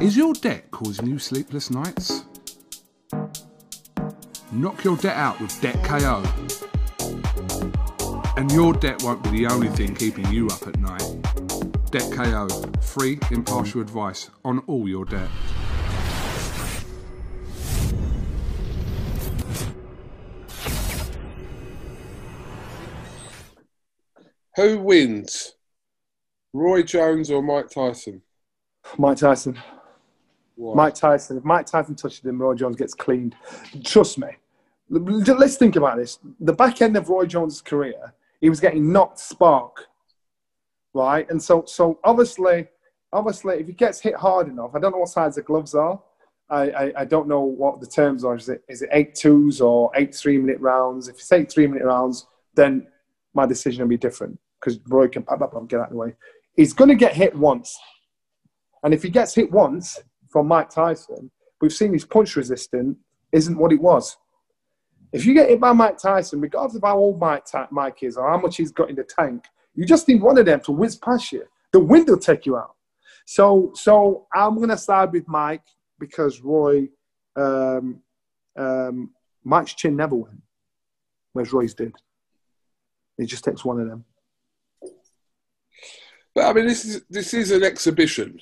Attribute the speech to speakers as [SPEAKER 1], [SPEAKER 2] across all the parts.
[SPEAKER 1] Is your debt causing you sleepless nights? Knock your debt out with Debt KO. And your debt won't be the only thing keeping you up at night. Debt KO, free, impartial advice on all your debt.
[SPEAKER 2] Who wins? Roy Jones or Mike Tyson?
[SPEAKER 3] Mike Tyson.
[SPEAKER 2] Why?
[SPEAKER 3] Mike Tyson. If Mike Tyson touches him, Roy Jones gets cleaned. Trust me. Let's think about this. The back end of Roy Jones' career, he was getting knocked spark, right? And so, so obviously, obviously, if he gets hit hard enough, I don't know what size the gloves are. I, I, I don't know what the terms are. Is it is it eight twos or eight three minute rounds? If it's eight three minute rounds, then my decision will be different because Roy can pop up and get out of the way. He's going to get hit once, and if he gets hit once from Mike Tyson, we've seen his punch resistant isn't what it was. If you get hit by Mike Tyson, regardless of how old Mike, Mike is or how much he's got in the tank, you just need one of them to whiz past you. The wind will take you out. So, so I'm going to side with Mike because Roy, um, um, Mike's chin never went, whereas Roy's did. It just takes one of them.
[SPEAKER 2] But I mean, this is this is an exhibition.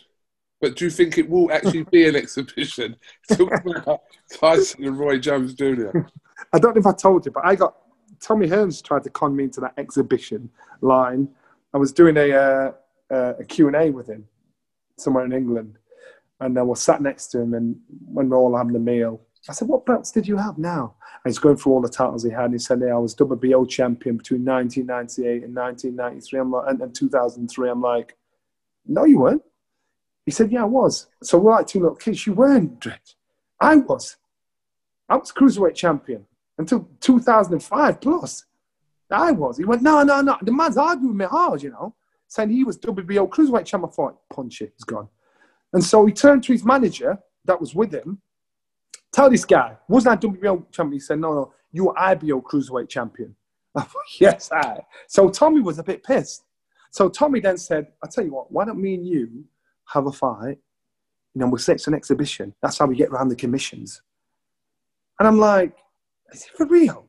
[SPEAKER 2] But do you think it will actually be an exhibition? Talking about Tyson and Roy Jones Jr.
[SPEAKER 3] I don't know if I told you, but I got Tommy Hearns tried to con me into that exhibition line. I was doing a uh, uh, a Q and A with him somewhere in England, and I was sat next to him. And when we we're all having a meal, I said, "What belts did you have now?" And he's going through all the titles he had. And he said, "Yeah, I was WBO champion between 1998 and 1993. I'm like, and, and 2003." I'm like, "No, you weren't." He said, "Yeah, I was." So we're like two little kids. You weren't, Dredge. I was. I was cruiserweight champion until 2005 plus. I was. He went, no, no, no. The man's arguing with me hard, you know, saying he was WBO cruiserweight champion. I thought, punch it, he's gone. And so he turned to his manager that was with him. Tell this guy, wasn't I WBO champion? He said, no, no, you were IBO cruiserweight champion. I thought, yes, I. So Tommy was a bit pissed. So Tommy then said, I tell you what, why don't me and you have a fight? You know, we'll say it's an exhibition. That's how we get around the commissions. And I'm like, is it for real?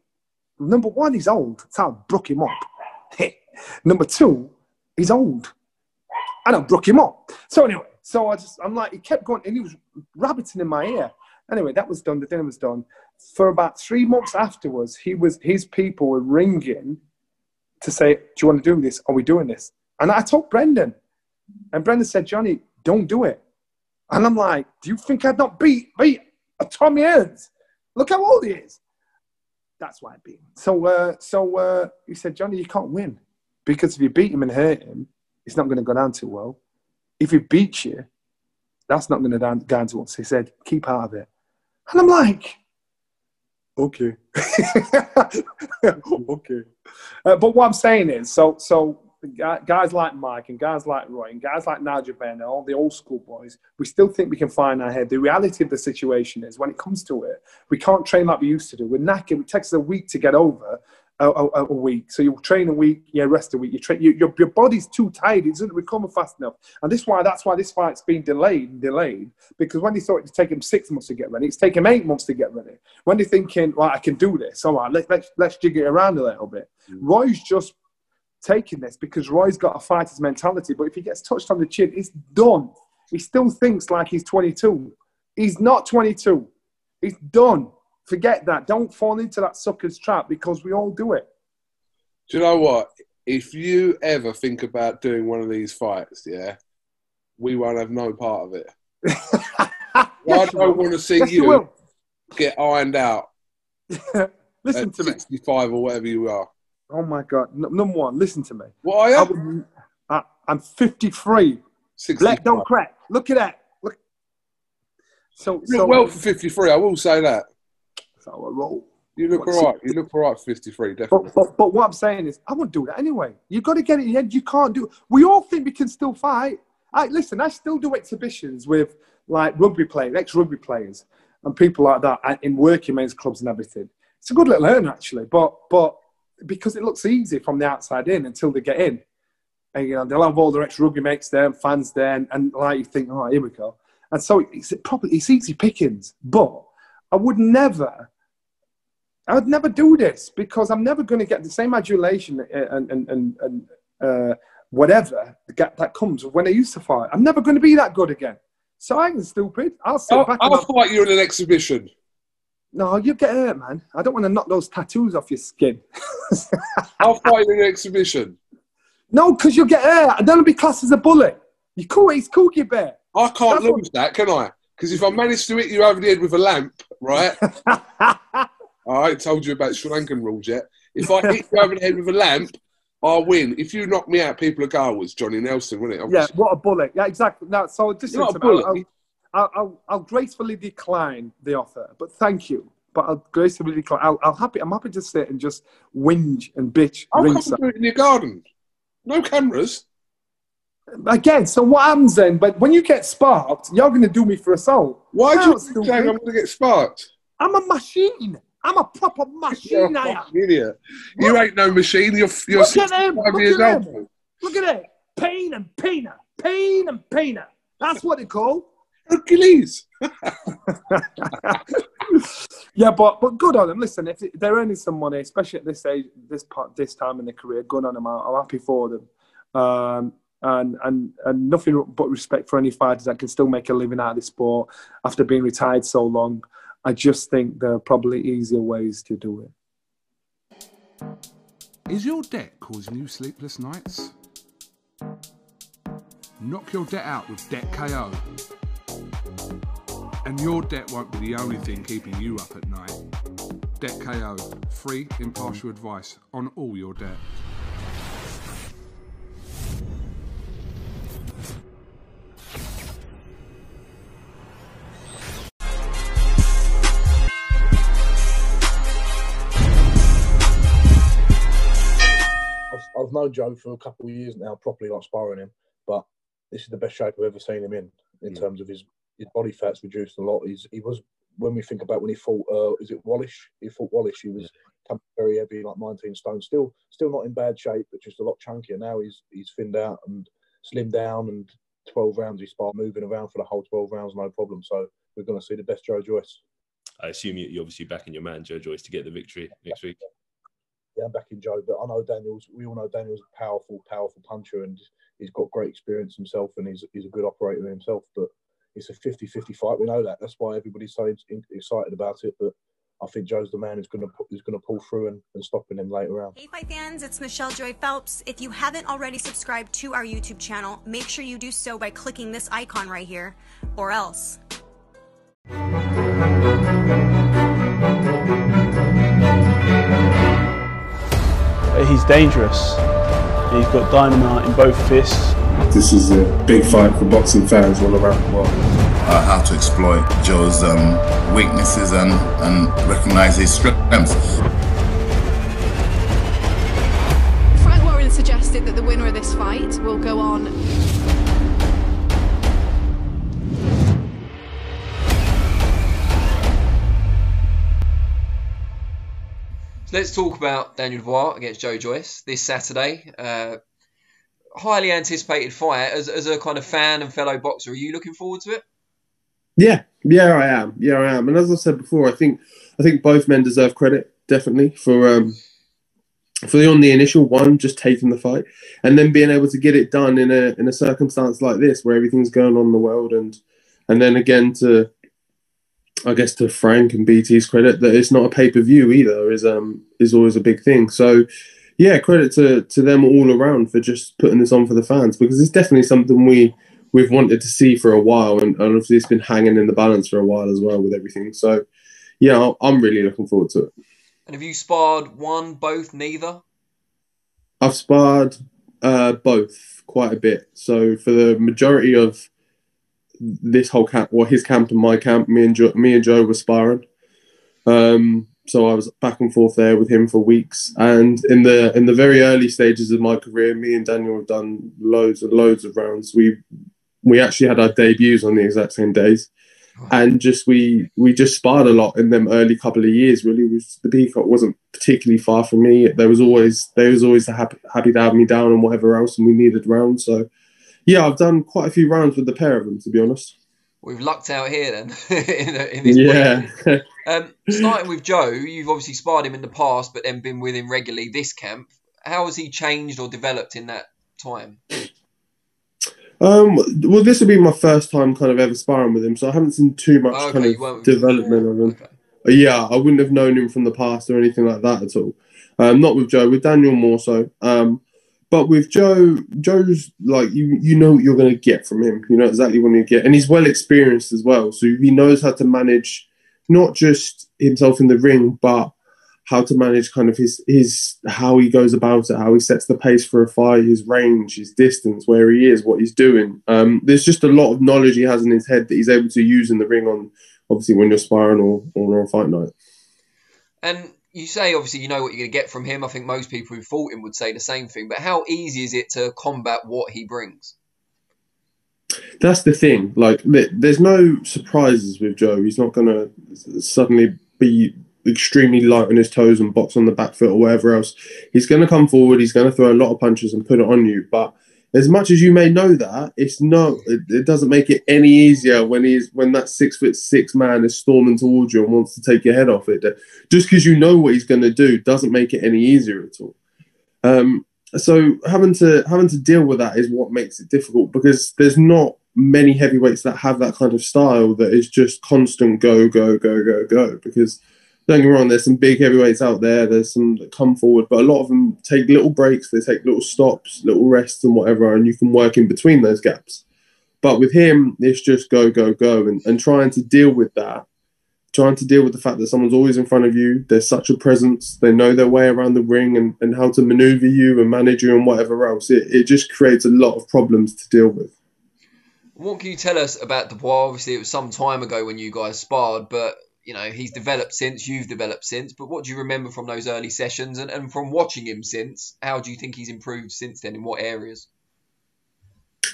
[SPEAKER 3] Number one, he's old. That's how I broke him up. Number two, he's old. And I broke him up. So anyway, so I just, I'm like, he kept going and he was rabbiting in my ear. Anyway, that was done. The dinner was done. For about three months afterwards, he was, his people were ringing to say, do you want to do this? Are we doing this? And I told Brendan. And Brendan said, Johnny, don't do it. And I'm like, do you think I'd not beat, beat a Tommy Hearns? Look how old he is. That's why I beat him. So, uh, so uh, he said, Johnny, you can't win because if you beat him and hurt him, it's not going to go down too well. If he beats you, that's not going to down, down he said, keep out of it. And I'm like, okay, okay. Uh, but what I'm saying is, so so guys like Mike and guys like Roy and guys like Nigel Benn, all the old school boys, we still think we can find our head. The reality of the situation is, when it comes to it, we can't train like we used to do. We're knackered. It takes us a week to get over a, a, a week. So you train a week, you rest a week. You train. You, your your body's too tired. It doesn't recover fast enough. And this why that's why this fight's been delayed and delayed because when they thought it'd take him six months to get ready, it's taken eight months to get ready. When they're thinking, well, I can do this. All right, let, let's let's jig it around a little bit. Mm. Roy's just taking this because Roy's got a fighter's mentality. But if he gets touched on the chin, it's done. He still thinks like he's 22. He's not 22. He's done. Forget that. Don't fall into that sucker's trap because we all do it.
[SPEAKER 2] Do you know what? If you ever think about doing one of these fights, yeah, we won't have no part of it. I don't want to see
[SPEAKER 3] Yes,
[SPEAKER 2] you
[SPEAKER 3] will.
[SPEAKER 2] get ironed out
[SPEAKER 3] listen to me.
[SPEAKER 2] 65 or whatever you are.
[SPEAKER 3] Oh my God. N- number one, listen to me.
[SPEAKER 2] What are
[SPEAKER 3] I
[SPEAKER 2] you?
[SPEAKER 3] I, I'm 53.
[SPEAKER 2] 65.
[SPEAKER 3] Black don't crack. Look at that. Look. So,
[SPEAKER 2] You
[SPEAKER 3] so
[SPEAKER 2] look well for 53, I will say that.
[SPEAKER 3] so I roll.
[SPEAKER 2] You look all right. You look all right for 53, definitely.
[SPEAKER 3] But, but, but what I'm saying is, I won't do that anyway. You've got to get it in your head. You can't do it. We all think we can still fight. I, listen, I still do exhibitions with like rugby players, ex rugby players, and people like that uh, in working men's clubs and everything. It's a good little earn, actually. But, but because it looks easy from the outside in until they get in. And, you know, they'll have all their ex rugby mates there and fans there. And, and like you think, oh, here we go. And so it's probably it's easy pickings, but I would never, I would never do this because I'm never going to get the same adulation and and and, and uh, whatever that comes when I used to fight. I'm never going to be that good again. So I ain't stupid. I'll sit
[SPEAKER 2] I'll,
[SPEAKER 3] back.
[SPEAKER 2] I'll, fight you in an exhibition.
[SPEAKER 3] No, you get hurt, man. I don't want to knock those tattoos off your skin.
[SPEAKER 2] I'll fight you in an exhibition.
[SPEAKER 3] no, because you'll get hurt. I don't be classed as a bully. You cool, he's cookie bear.
[SPEAKER 2] I can't
[SPEAKER 3] That's what-
[SPEAKER 2] lose that, can I? Because if I manage to hit you over the head with a lamp, right? I ain't told you about Sri Lankan rules yet. If I hit you over the head with a lamp, I'll win. If you knock me out, people are go, oh, it's Johnny Nelson, wasn't it?
[SPEAKER 3] yeah, what a bullet. Yeah, exactly. No, so just
[SPEAKER 2] You're not a
[SPEAKER 3] me. I'll. I'll, I'll, gracefully decline the offer, but thank you. But I'll gracefully decline. I'll, I'll happy. I'm happy to sit and just whinge and bitch.
[SPEAKER 2] I'll come
[SPEAKER 3] ringside.
[SPEAKER 2] do it in your garden. No cameras.
[SPEAKER 3] Again, so what happens then? But when you get sparked, you're going to do me for assault.
[SPEAKER 2] Why do you think I'm going to get sparked?
[SPEAKER 3] I'm a machine. I'm a proper
[SPEAKER 2] You're a
[SPEAKER 3] machine. Am.
[SPEAKER 2] idiot. You ain't no machine. You're, you're
[SPEAKER 3] Look at him. Look
[SPEAKER 2] years
[SPEAKER 3] at
[SPEAKER 2] old.
[SPEAKER 3] him. Look at it. Pain and painer. Pain and painer. That's what they call.
[SPEAKER 2] Hercules.
[SPEAKER 3] Yeah, but but good on them. Listen, if they're earning some money, especially at this age, this part, this time in their career, good on them. I'm, I'm happy for them. Um, and and and nothing but respect for any fighters that can still make a living out of the sport after being retired so long. I just think there are probably easier ways to do it.
[SPEAKER 1] Is your debt causing you sleepless nights? Knock your debt out with Debt KO. And your debt won't be the only thing keeping you up at night. Debt KO, free, impartial advice on all your debt.
[SPEAKER 4] I've, I've known Joe for a couple of years now, properly like sparring him, but this is the best shape I've ever seen him in, in
[SPEAKER 2] Mm.
[SPEAKER 4] terms of his, his body fat's reduced a lot. He's, he was, when we think about when he fought, uh, is it Wallisch? He fought Wallisch, he was very heavy, like 19 stone, still still not in bad shape, but just a lot chunkier. Now he's he's thinned out and slimmed down, and 12 rounds he sparred moving around for the whole 12 rounds, no problem. So we're going to see the best Joe Joyce.
[SPEAKER 5] I assume you, you're obviously backing your man Joe Joyce to get the victory next week.
[SPEAKER 4] yeah, I'm backing Joe, but I know Daniel's. We all know Daniel's a powerful, powerful puncher, and he's got great experience himself, and he's he's a good operator himself. But it's a 50-50 fight. We know that. That's why everybody's so in- excited about it. But I think Joe's the man who's going to who's going to pull through and, and stopping him later on.
[SPEAKER 6] Hey, fight fans, it's Michelle Joy Phelps. If you haven't already subscribed to our YouTube channel, make sure you do so by clicking this icon right here, or else.
[SPEAKER 7] He's dangerous. He's got dynamite in both fists.
[SPEAKER 8] This is a big fight for boxing fans all around the world.
[SPEAKER 9] uh, how to exploit Joe's um, weaknesses and, and recognize his strengths.
[SPEAKER 10] Frank Warren suggested that the winner of this fight will go on.
[SPEAKER 11] So let's talk about Daniel Dubois against Joe Joyce this Saturday. Uh, highly anticipated fight. As, as a kind of fan and fellow boxer, are you looking forward to it?
[SPEAKER 8] Yeah, yeah, I am. Yeah, I am. And as I said before, I think I think both men deserve credit definitely for um for the on the initial one, just taking the fight, and then being able to get it done in a in a circumstance like this where everything's going on in the world, and and then again to I guess to Frank and BT's credit that it's not a pay per view either is um is always a big thing. So yeah, credit to to them all around for just putting this on for the fans because it's definitely something we we've wanted to see for a while, and, and obviously it's been hanging in the balance for a while as well with everything. So yeah, I'm really looking forward to it.
[SPEAKER 11] And have you sparred one, both, neither?
[SPEAKER 8] I've sparred uh, both quite a bit. So for the majority of this whole camp, well, his camp and my camp, me and Joe, me and Joe were sparring. Um, so I was back and forth there with him for weeks. And in the in the very early stages of my career, me and Daniel have done loads and loads of rounds. We we actually had our debuts on the exact same days. And just we we just sparred a lot in them early couple of years. Really, was the Peacock wasn't particularly far from me. There was always they was always happy happy to have me down and whatever else, and we needed rounds. So yeah, I've done quite a few rounds with the pair of them, to be honest.
[SPEAKER 11] We've lucked out here then. in, in this
[SPEAKER 8] Yeah.
[SPEAKER 11] Um, starting with Joe, you've obviously sparred him in the past, but then been with him regularly this camp. How has he changed or developed in that time?
[SPEAKER 8] Um, well, this will be my first time kind of ever sparring with him, so I haven't seen too much
[SPEAKER 11] Okay,
[SPEAKER 8] kind of development of him. Uh, Yeah, I wouldn't have known him from the past or anything like that at all. Um, not with Joe, with Daniel more so. Um, but with Joe, Joe's like you, you know what you're going to get from him. You know exactly what you get, and he's well experienced as well, so he knows how to manage not just himself in the ring, but how to manage kind of his his how he goes about it, how he sets the pace for a fight, his range, his distance, where he is, what he's doing. Um, there's just a lot of knowledge he has in his head that he's able to use in the ring on obviously when you're sparring or, or on a fight night.
[SPEAKER 11] And you say obviously you know what you're going to get from him. I think most people who fought him would say the same thing. But how easy is it to combat what he brings?
[SPEAKER 8] That's the thing. Like, there's no surprises with Joe. He's not going to suddenly be extremely light on his toes and box on the back foot or whatever else. He's going to come forward. He's going to throw a lot of punches and put it on you. But as much as you may know that, it's no. It, it doesn't make it any easier when he's when that six foot six man is storming towards you and wants to take your head off it. Just because you know what he's going to do doesn't make it any easier at all. Um, so having to having to deal with that is what makes it difficult because there's not many heavyweights that have that kind of style that is just constant go go go go go because don't get me wrong there's some big heavyweights out there there's some that come forward but a lot of them take little breaks they take little stops little rests and whatever and you can work in between those gaps but with him it's just go go go and, and trying to deal with that trying to deal with the fact that someone's always in front of you. There's such a presence. They know their way around the ring and, and how to maneuver you and manage you and whatever else. It, it just creates a lot of problems to deal with.
[SPEAKER 11] What can you tell us about Dubois? Obviously, it was some time ago when you guys sparred, but you know he's developed since. You've developed since. But what do you remember from those early sessions and, and from watching him since? How do you think he's improved since then? In what areas?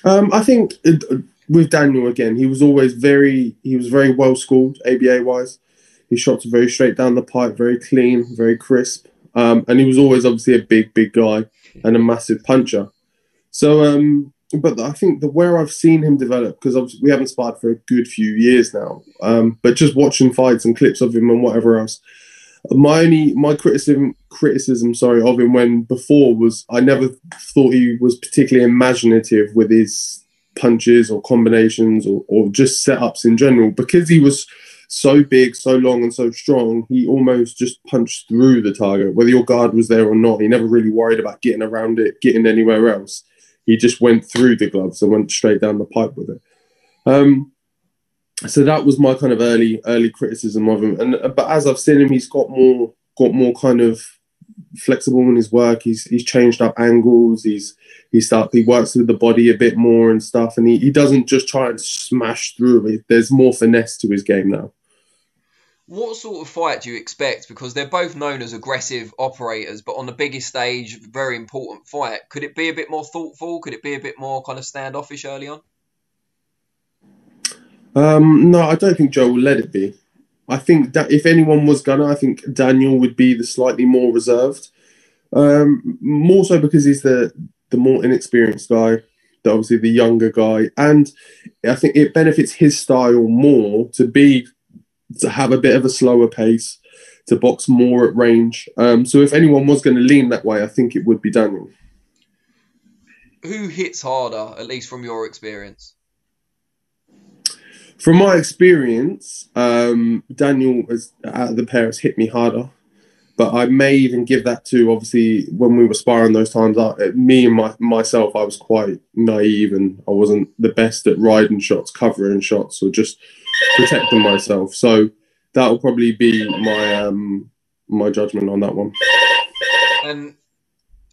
[SPEAKER 8] Um, I think with Daniel again, he was always very he was very well schooled ABA wise. His shots are very straight down the pipe, very clean, very crisp, um, and he was always obviously a big, big guy and a massive puncher. So, um, but I think the where I've seen him develop because we haven't sparred for a good few years now, um, but just watching fights and clips of him and whatever else. My only my criticism criticism sorry of him when before was I never thought he was particularly imaginative with his punches or combinations or, or just setups in general because he was so big, so long, and so strong. He almost just punched through the target, whether your guard was there or not. He never really worried about getting around it, getting anywhere else. He just went through the gloves and went straight down the pipe with it. Um, so that was my kind of early early criticism of him. And but as I've seen him, he's got more got more kind of flexible in his work. He's he's changed up angles. He's he start he works with the body a bit more and stuff. And he, he doesn't just try and smash through it. There's more finesse to his game now.
[SPEAKER 11] What sort of fight do you expect? Because they're both known as aggressive operators, but on the biggest stage, very important fight. Could it be a bit more thoughtful? Could it be a bit more kind of standoffish early on?
[SPEAKER 8] Um, no, I don't think Joe will let it be. I think that if anyone was gonna, I think Daniel would be the slightly more reserved. Um, more so because he's the the more inexperienced guy, the, obviously the younger guy, and I think it benefits his style more to be to have a bit of a slower pace, to box more at range. Um, so if anyone was going to lean that way, I think it would be Daniel.
[SPEAKER 11] Who hits harder, at least from your experience?
[SPEAKER 8] From my experience, um, Daniel has, out of the pair has hit me harder. But I may even give that to obviously when we were sparring those times. I, me and my, myself, I was quite naive and I wasn't the best at riding shots, covering shots, or just protecting myself. So that will probably be my um, my judgment on that one.
[SPEAKER 11] And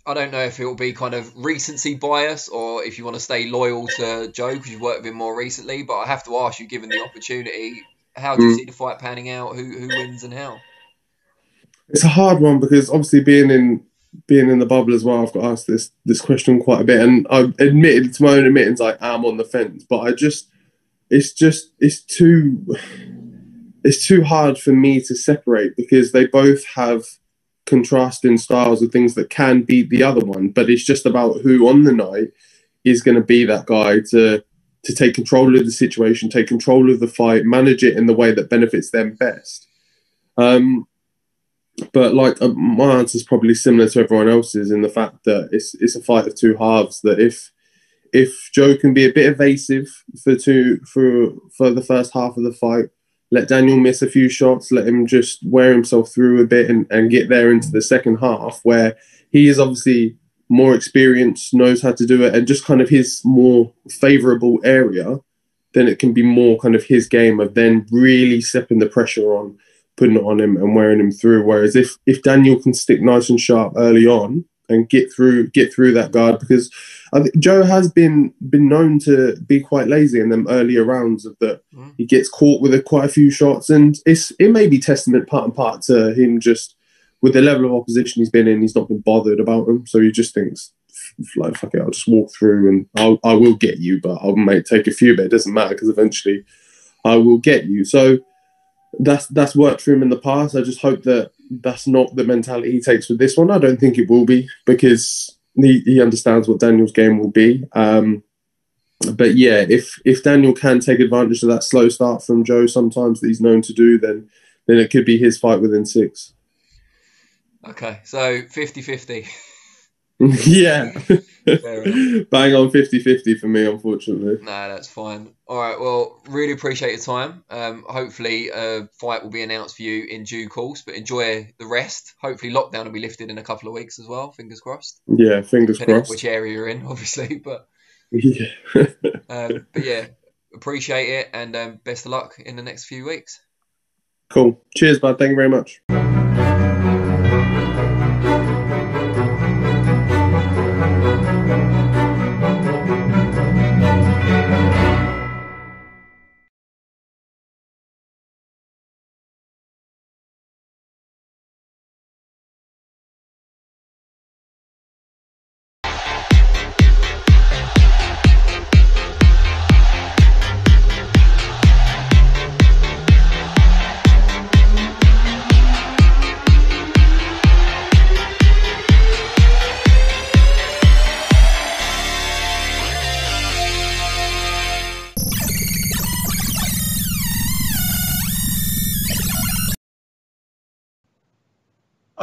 [SPEAKER 11] I don't know if it will be kind of recency bias or if you want to stay loyal to Joe because you've worked with him more recently. But I have to ask you, given the opportunity, how do you
[SPEAKER 8] Mm.
[SPEAKER 11] see the fight panning out? Who who wins and how?
[SPEAKER 8] It's a hard one because obviously being in being in the bubble as well, I've got asked this this question quite a bit, and I've admitted to my own admittance I am on the fence, but I just it's just it's too it's too hard for me to separate because they both have contrasting styles of things that can beat the other one, but it's just about who on the night is going to be that guy to to take control of the situation, take control of the fight, manage it in the way that benefits them best. Um, but like uh, my answer is probably similar to everyone else's in the fact that it's it's a fight of two halves. That if if Joe can be a bit evasive for two for for the first half of the fight, let Daniel miss a few shots, let him just wear himself through a bit and, and get there into the second half where he is obviously more experienced, knows how to do it, and just kind of his more favourable area, then it can be more kind of his game of then really stepping the pressure on, putting it on him and wearing him through. Whereas if if Daniel can stick nice and sharp early on and get through get through that guard, because I think Joe has been been known to be quite lazy in them earlier rounds of that
[SPEAKER 11] Mm.
[SPEAKER 8] he gets caught with a, quite a few shots, and it's it may be testament part and part to him just with the level of opposition he's been in, he's not been bothered about them, so he just thinks like fuck it, I'll just walk through and I'll I will get you, but I may take a few, but it doesn't matter because eventually I will get you. So that's that's worked for him in the past. I just hope that that's not the mentality he takes with this one. I don't think it will be because he, he understands what Daniel's game will be. Um, but yeah, if if Daniel can take advantage of that slow start from Joe sometimes that he's known to do, then then it could be his fight within six.
[SPEAKER 11] Okay, so 50-50.
[SPEAKER 8] yeah. Bang on 50-50 for me, unfortunately.
[SPEAKER 11] No, that's fine. All right. Well, really appreciate your time. Um, hopefully, a fight will be announced for you in due course. But enjoy the rest. Hopefully, lockdown will be lifted in a couple of weeks as well. Fingers crossed.
[SPEAKER 8] Yeah, fingers
[SPEAKER 11] Depending
[SPEAKER 8] crossed.
[SPEAKER 11] which area you're in, obviously. But
[SPEAKER 8] Yeah.
[SPEAKER 11] um, but yeah, appreciate it, and um, best of luck in the next few weeks.
[SPEAKER 8] cool. Cheers, bud. Thank you very much.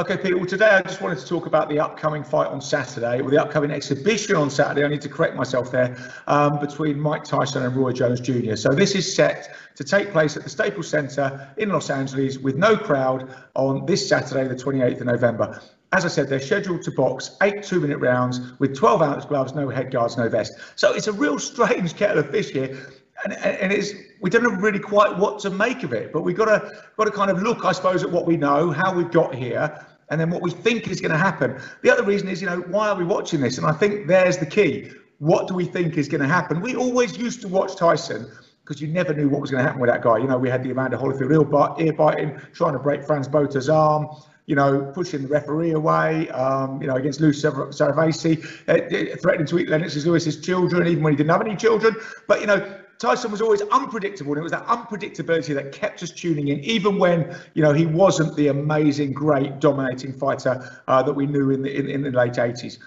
[SPEAKER 12] Okay, Peter. Well, today I just wanted to talk about the upcoming fight on Saturday, or the upcoming exhibition on Saturday. I need to correct myself there, um, between Mike Tyson and Roy Jones Jr. So this is set to take place at the Staples Center in Los Angeles with no crowd on this Saturday, the 28th of November. As I said, they're scheduled to box eight two-minute rounds with 12 ounce gloves, no head guards, no vest. So it's a real strange kettle of fish here and, and it's we don't know really quite what to make of it but we've got to got to kind of look i suppose at what we know how we've got here and then what we think is going to happen. The other reason is you know why are we watching this? And i think there's the key. What do we think is going to happen? We always used to watch tyson because you never knew what was going to happen with that guy. You know we had the evander holyfield ear, biting trying to break frans botha's arm you know, pushing the referee away, um, you know, against Lou Savarese, uh, threatening to eat Lennox Lewis's children, even when he didn't have any children. But, you know, Tyson was always unpredictable, and it was that unpredictability that kept us tuning in, even when you know he wasn't the amazing, great, dominating fighter uh, that we knew in the in, in the late 80s.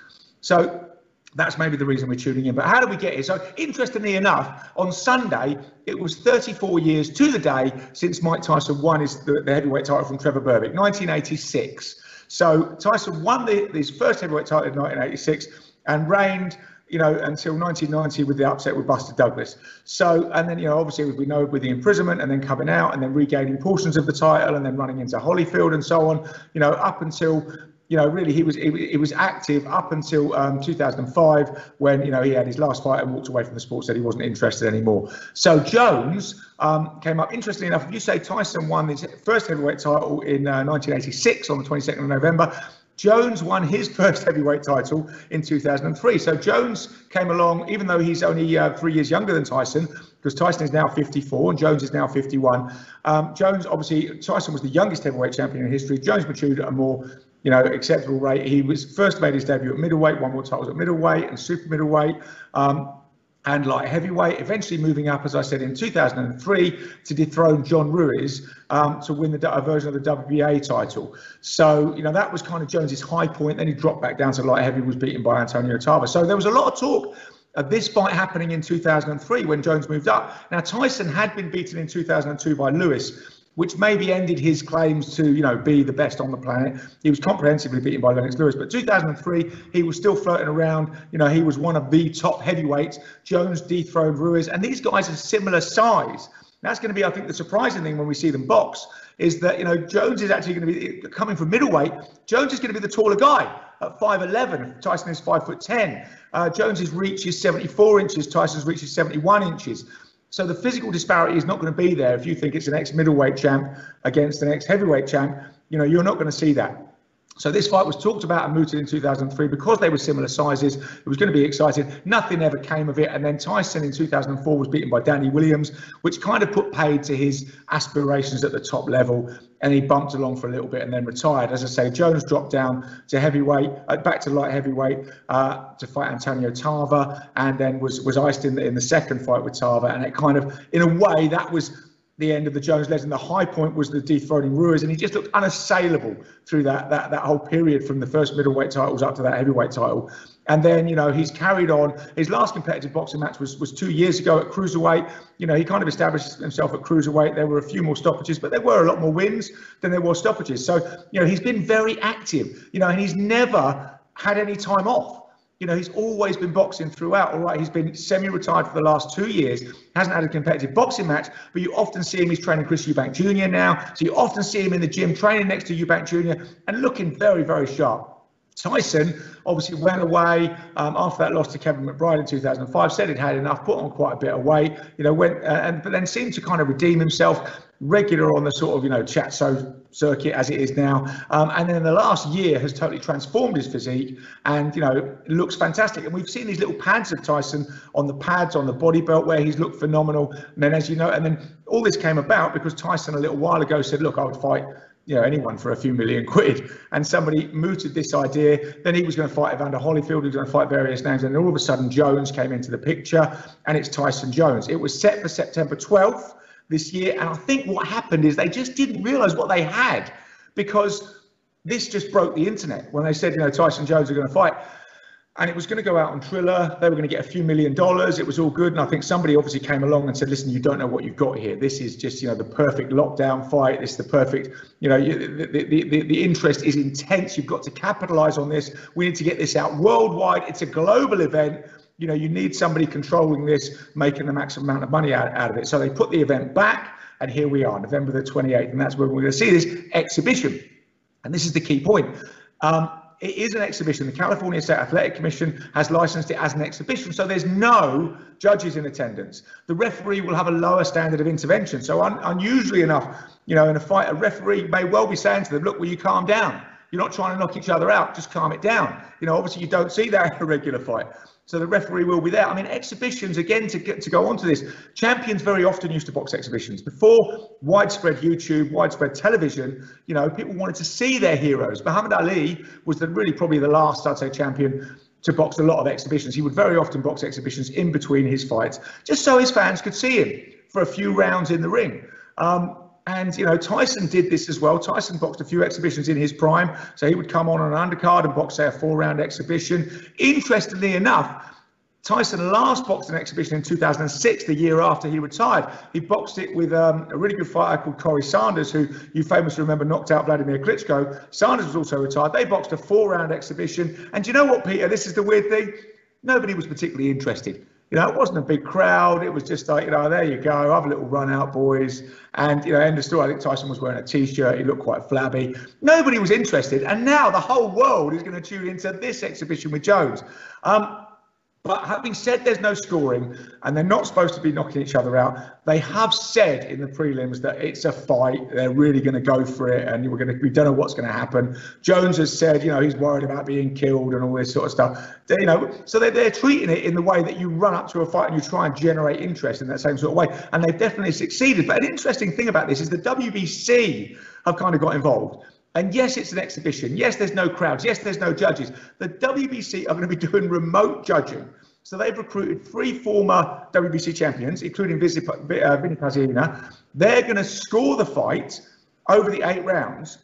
[SPEAKER 12] So that's maybe the reason we're tuning in. But how do we get here? So, interestingly enough, on Sunday, it was 34 years to the day since Mike Tyson won his, the, the heavyweight title from Trevor Berbick, 1986. So, Tyson won the, his first heavyweight title in 1986 and reigned you know, until 1990 with the upset with Buster Douglas. So, and then, you know, obviously we know with the imprisonment and then coming out and then regaining portions of the title and then running into Holyfield and so on, you know, up until, you know, really he was he, he was active up until um, 2005 when, you know, he had his last fight and walked away from the sport, said he wasn't interested anymore. So Jones um, came up. Interestingly enough, if you say Tyson won his first heavyweight title in uh, 1986 on the 22nd of November, Jones won his first heavyweight title in 2003. So Jones came along, even though he's only uh, three years younger than Tyson, because Tyson is now 54 and Jones is now 51. Um, Jones, obviously, Tyson was the youngest heavyweight champion in history. Jones matured at a more, you know, acceptable rate. He was first made his debut at middleweight, won more titles at middleweight and super middleweight. Um, and light heavyweight, eventually moving up, as I said, in 2003 to dethrone John Ruiz um, to win the a version of the WBA title. So, you know, that was kind of Jones's high point. Then he dropped back down to light heavy, was beaten by Antonio Tarver. So there was a lot of talk of this fight happening in 2003 when Jones moved up. Now Tyson had been beaten in 2002 by Lewis, which maybe ended his claims to you know be the best on the planet. He was comprehensively beaten by Lennox Lewis, but 2003 he was still floating around. You know he was one of the top heavyweights. Jones dethroned Ruiz, and these guys are similar size. That's going to be, I think, the surprising thing when we see them box is that you know Jones is actually going to be coming from middleweight. Jones is going to be the taller guy at 5'11. Tyson is 5'10. Uh, Jones's reach is 74 inches. Tyson's reach is 71 inches. So the physical disparity is not going to be there if you think it's an ex middleweight champ against an ex heavyweight champ. You know, you're not going to see that. So this fight was talked about and mooted in 2003 because they were similar sizes. It was going to be exciting. Nothing ever came of it. And then Tyson in 2004 was beaten by Danny Williams, which kind of put paid to his aspirations at the top level. And he bumped along for a little bit and then retired. As I say, Jones dropped down to heavyweight, uh, back to light heavyweight uh, to fight Antonio Tarver, and then was was iced in the in the second fight with Tarver. And it kind of, in a way, that was the end of the Jones legend. The high point was the dethroning Ruiz, and he just looked unassailable through that that that whole period from the first middleweight titles up to that heavyweight title. And then you know he's carried on. His last competitive boxing match was was two years ago at cruiserweight. You know he kind of established himself at cruiserweight. There were a few more stoppages, but there were a lot more wins than there were stoppages. So you know he's been very active. You know, and he's never had any time off. You know, he's always been boxing throughout. All right, he's been semi-retired for the last two years. Hasn't had a competitive boxing match, but you often see him. He's training Chris Eubank Jr. now, so you often see him in the gym training next to Eubank Jr. and looking very, very sharp. Tyson obviously went away um, after that loss to Kevin McBride in 2005. Said he'd had enough, put on quite a bit of weight, you know, went uh, and but then seemed to kind of redeem himself, regular on the sort of you know chat show circuit as it is now, um, and then the last year has totally transformed his physique and you know looks fantastic. And we've seen these little pads of Tyson on the pads on the body belt where he's looked phenomenal. And then as you know, and then all this came about because Tyson a little while ago said, look, I would fight you know anyone for a few million quid. And somebody mooted this idea then he was going to fight evander holyfield he was going to fight various names and all of a sudden jones came into the picture and it's tyson jones. It was set for september 12th this year and i think what happened is they just didn't realize what they had because this just broke the internet when they said you know tyson jones are going to fight and it was going to go out on Triller. They were going to get a few million dollars. It was all good. And I think somebody obviously came along and said, listen, you don't know what you've got here. This is just, you know, the perfect lockdown fight. This is the perfect, you know, the, the, the, the interest is intense. You've got to capitalize on this. We need to get this out worldwide. It's a global event. You know, you need somebody controlling this, making the maximum amount of money out, out of it. So they put the event back. And here we are, November the 28th. And that's when we're going to see this exhibition. And this is the key point. Um, it is an exhibition. The California State Athletic Commission has licensed it as an exhibition, so there's no judges in attendance. The referee will have a lower standard of intervention. So, un- unusually enough, you know, in a fight, a referee may well be saying to them, "Look, will you calm down? You're not trying to knock each other out. Just calm it down." You know, obviously, you don't see that in a regular fight. So the referee will be there. I mean, exhibitions, again, to, get, to go on to this, champions very often used to box exhibitions. Before widespread YouTube, widespread television, you know, people wanted to see their heroes. Muhammad Ali was the, really probably the last, I'd say, champion to box a lot of exhibitions. He would very often box exhibitions in between his fights, just so his fans could see him for a few rounds in the ring. Um, and you know Tyson did this as well. Tyson boxed a few exhibitions in his prime, so he would come on an undercard and box say a four-round exhibition. Interestingly enough, Tyson last boxed an exhibition in 2006, the year after he retired. He boxed it with um, a really good fighter called Corrie Sanders, who you famously remember knocked out Vladimir Klitschko. Sanders was also retired. They boxed a four-round exhibition, and you know what, Peter? This is the weird thing. Nobody was particularly interested. You know, it wasn't a big crowd. It was just like, you know, there you go, have a little run out, boys. And, you know, end of story. I think Tyson was wearing a t shirt. He looked quite flabby. Nobody was interested. And now the whole world is going to tune into this exhibition with Jones. Um, but having said there's no scoring and they're not supposed to be knocking each other out, they have said in the prelims that it's a fight. They're really going to go for it, and we're going to. We don't know what's going to happen. Jones has said, you know, he's worried about being killed and all this sort of stuff. They, you know, so they're, they're treating it in the way that you run up to a fight and you try and generate interest in that same sort of way, and they've definitely succeeded. But an interesting thing about this is the WBC have kind of got involved. And yes, it's an exhibition. Yes, there's no crowds. Yes, there's no judges. The WBC are going to be doing remote judging. So they've recruited three former WBC champions, including uh, Vinny Pazienza. They're going to score the fight over the eight rounds.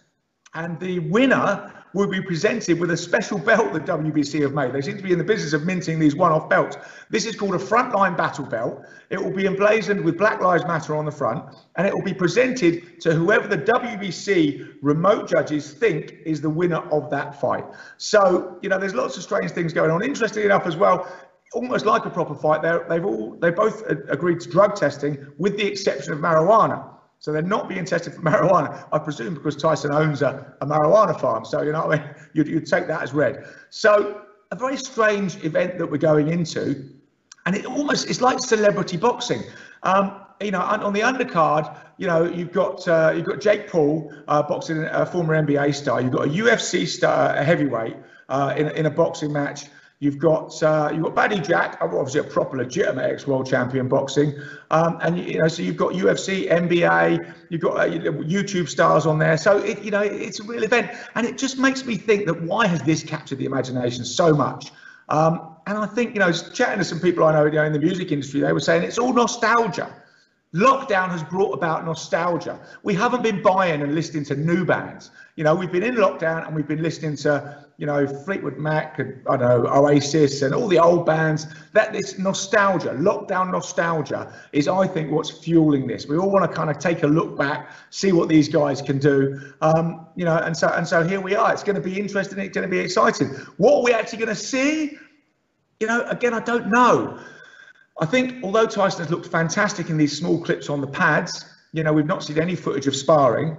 [SPEAKER 12] And the winner will be presented with a special belt that WBC have made. They seem to be in the business of minting these one-off belts. This is called a frontline battle belt. It will be emblazoned with Black Lives Matter on the front, and it will be presented to whoever the WBC remote judges think is the winner of that fight. So, you know, there's lots of strange things going on. Interestingly enough, as well, almost like a proper fight, they've all they both agreed to drug testing, with the exception of marijuana. So they're not being tested for marijuana, I presume, because Tyson owns a, a marijuana farm. So you know, I mean, you'd, you'd take that as read. So a very strange event that we're going into, and it almost it's like celebrity boxing. Um, you know, on the undercard, you know, you've got uh, you've got Jake Paul uh, boxing a former NBA star. You've got a UFC star, a heavyweight uh, in in a boxing match. You've got uh, you've got Badou Jack, obviously a proper legitimate ex-world champion boxing, um, and you know so you've got UFC, NBA, you've got uh, YouTube stars on there. So it, you know it's a real event, and it just makes me think that why has this captured the imagination so much? Um, and I think you know chatting to some people I know, you know in the music industry, they were saying it's all nostalgia. Lockdown has brought about nostalgia. We haven't been buying and listening to new bands. You know, we've been in lockdown and we've been listening to, you know, Fleetwood Mac and I know Oasis and all the old bands. That this nostalgia, lockdown nostalgia, is I think what's fueling this. We all want to kind of take a look back, see what these guys can do. Um, you know, and so and so here we are. It's going to be interesting. It's going to be exciting. What are we actually going to see? You know, again, I don't know. I think although Tyson has looked fantastic in these small clips on the pads, you know, we've not seen any footage of sparring.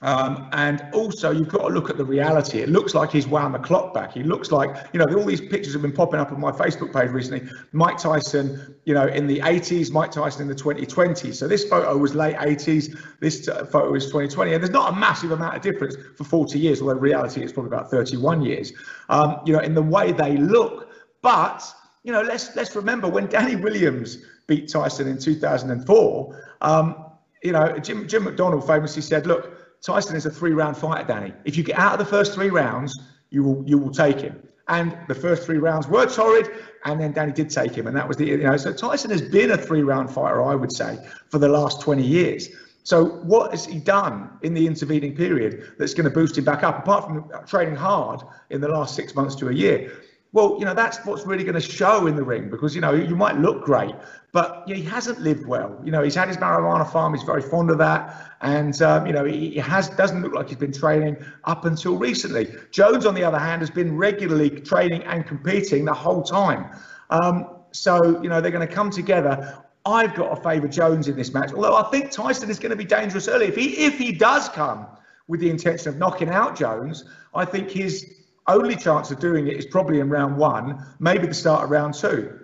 [SPEAKER 12] Um, and also, you've got to look at the reality. It looks like he's wound the clock back. He looks like, you know, all these pictures have been popping up on my Facebook page recently. Mike Tyson, you know, in the 80s, Mike Tyson in the 2020s. So this photo was late 80s. This uh, photo is 2020. And there's not a massive amount of difference for 40 years, although reality is probably about 31 years, um, you know, in the way they look. But you know, let's let's remember when Danny Williams beat Tyson in 2004. Um, you know, Jim Jim McDonnell famously said, "Look, Tyson is a three-round fighter, Danny. If you get out of the first three rounds, you will you will take him." And the first three rounds were torrid, and then Danny did take him, and that was the you know. So Tyson has been a three-round fighter, I would say, for the last 20 years. So what has he done in the intervening period that's going to boost him back up, apart from training hard in the last six months to a year? Well, you know, that's what's really going to show in the ring because, you know, you might look great, but he hasn't lived well. You know, he's had his marijuana farm. He's very fond of that. And, um, you know, he, he, has doesn't look like he's been training up until recently. Jones, on the other hand, has been regularly training and competing the whole time. Um, so, you know, they're going to come together. I've got to favour Jones in this match, although I think Tyson is going to be dangerous early. If he if he does come with the intention of knocking out Jones, I think his only chance of doing it is probably in round one, maybe the start of round two.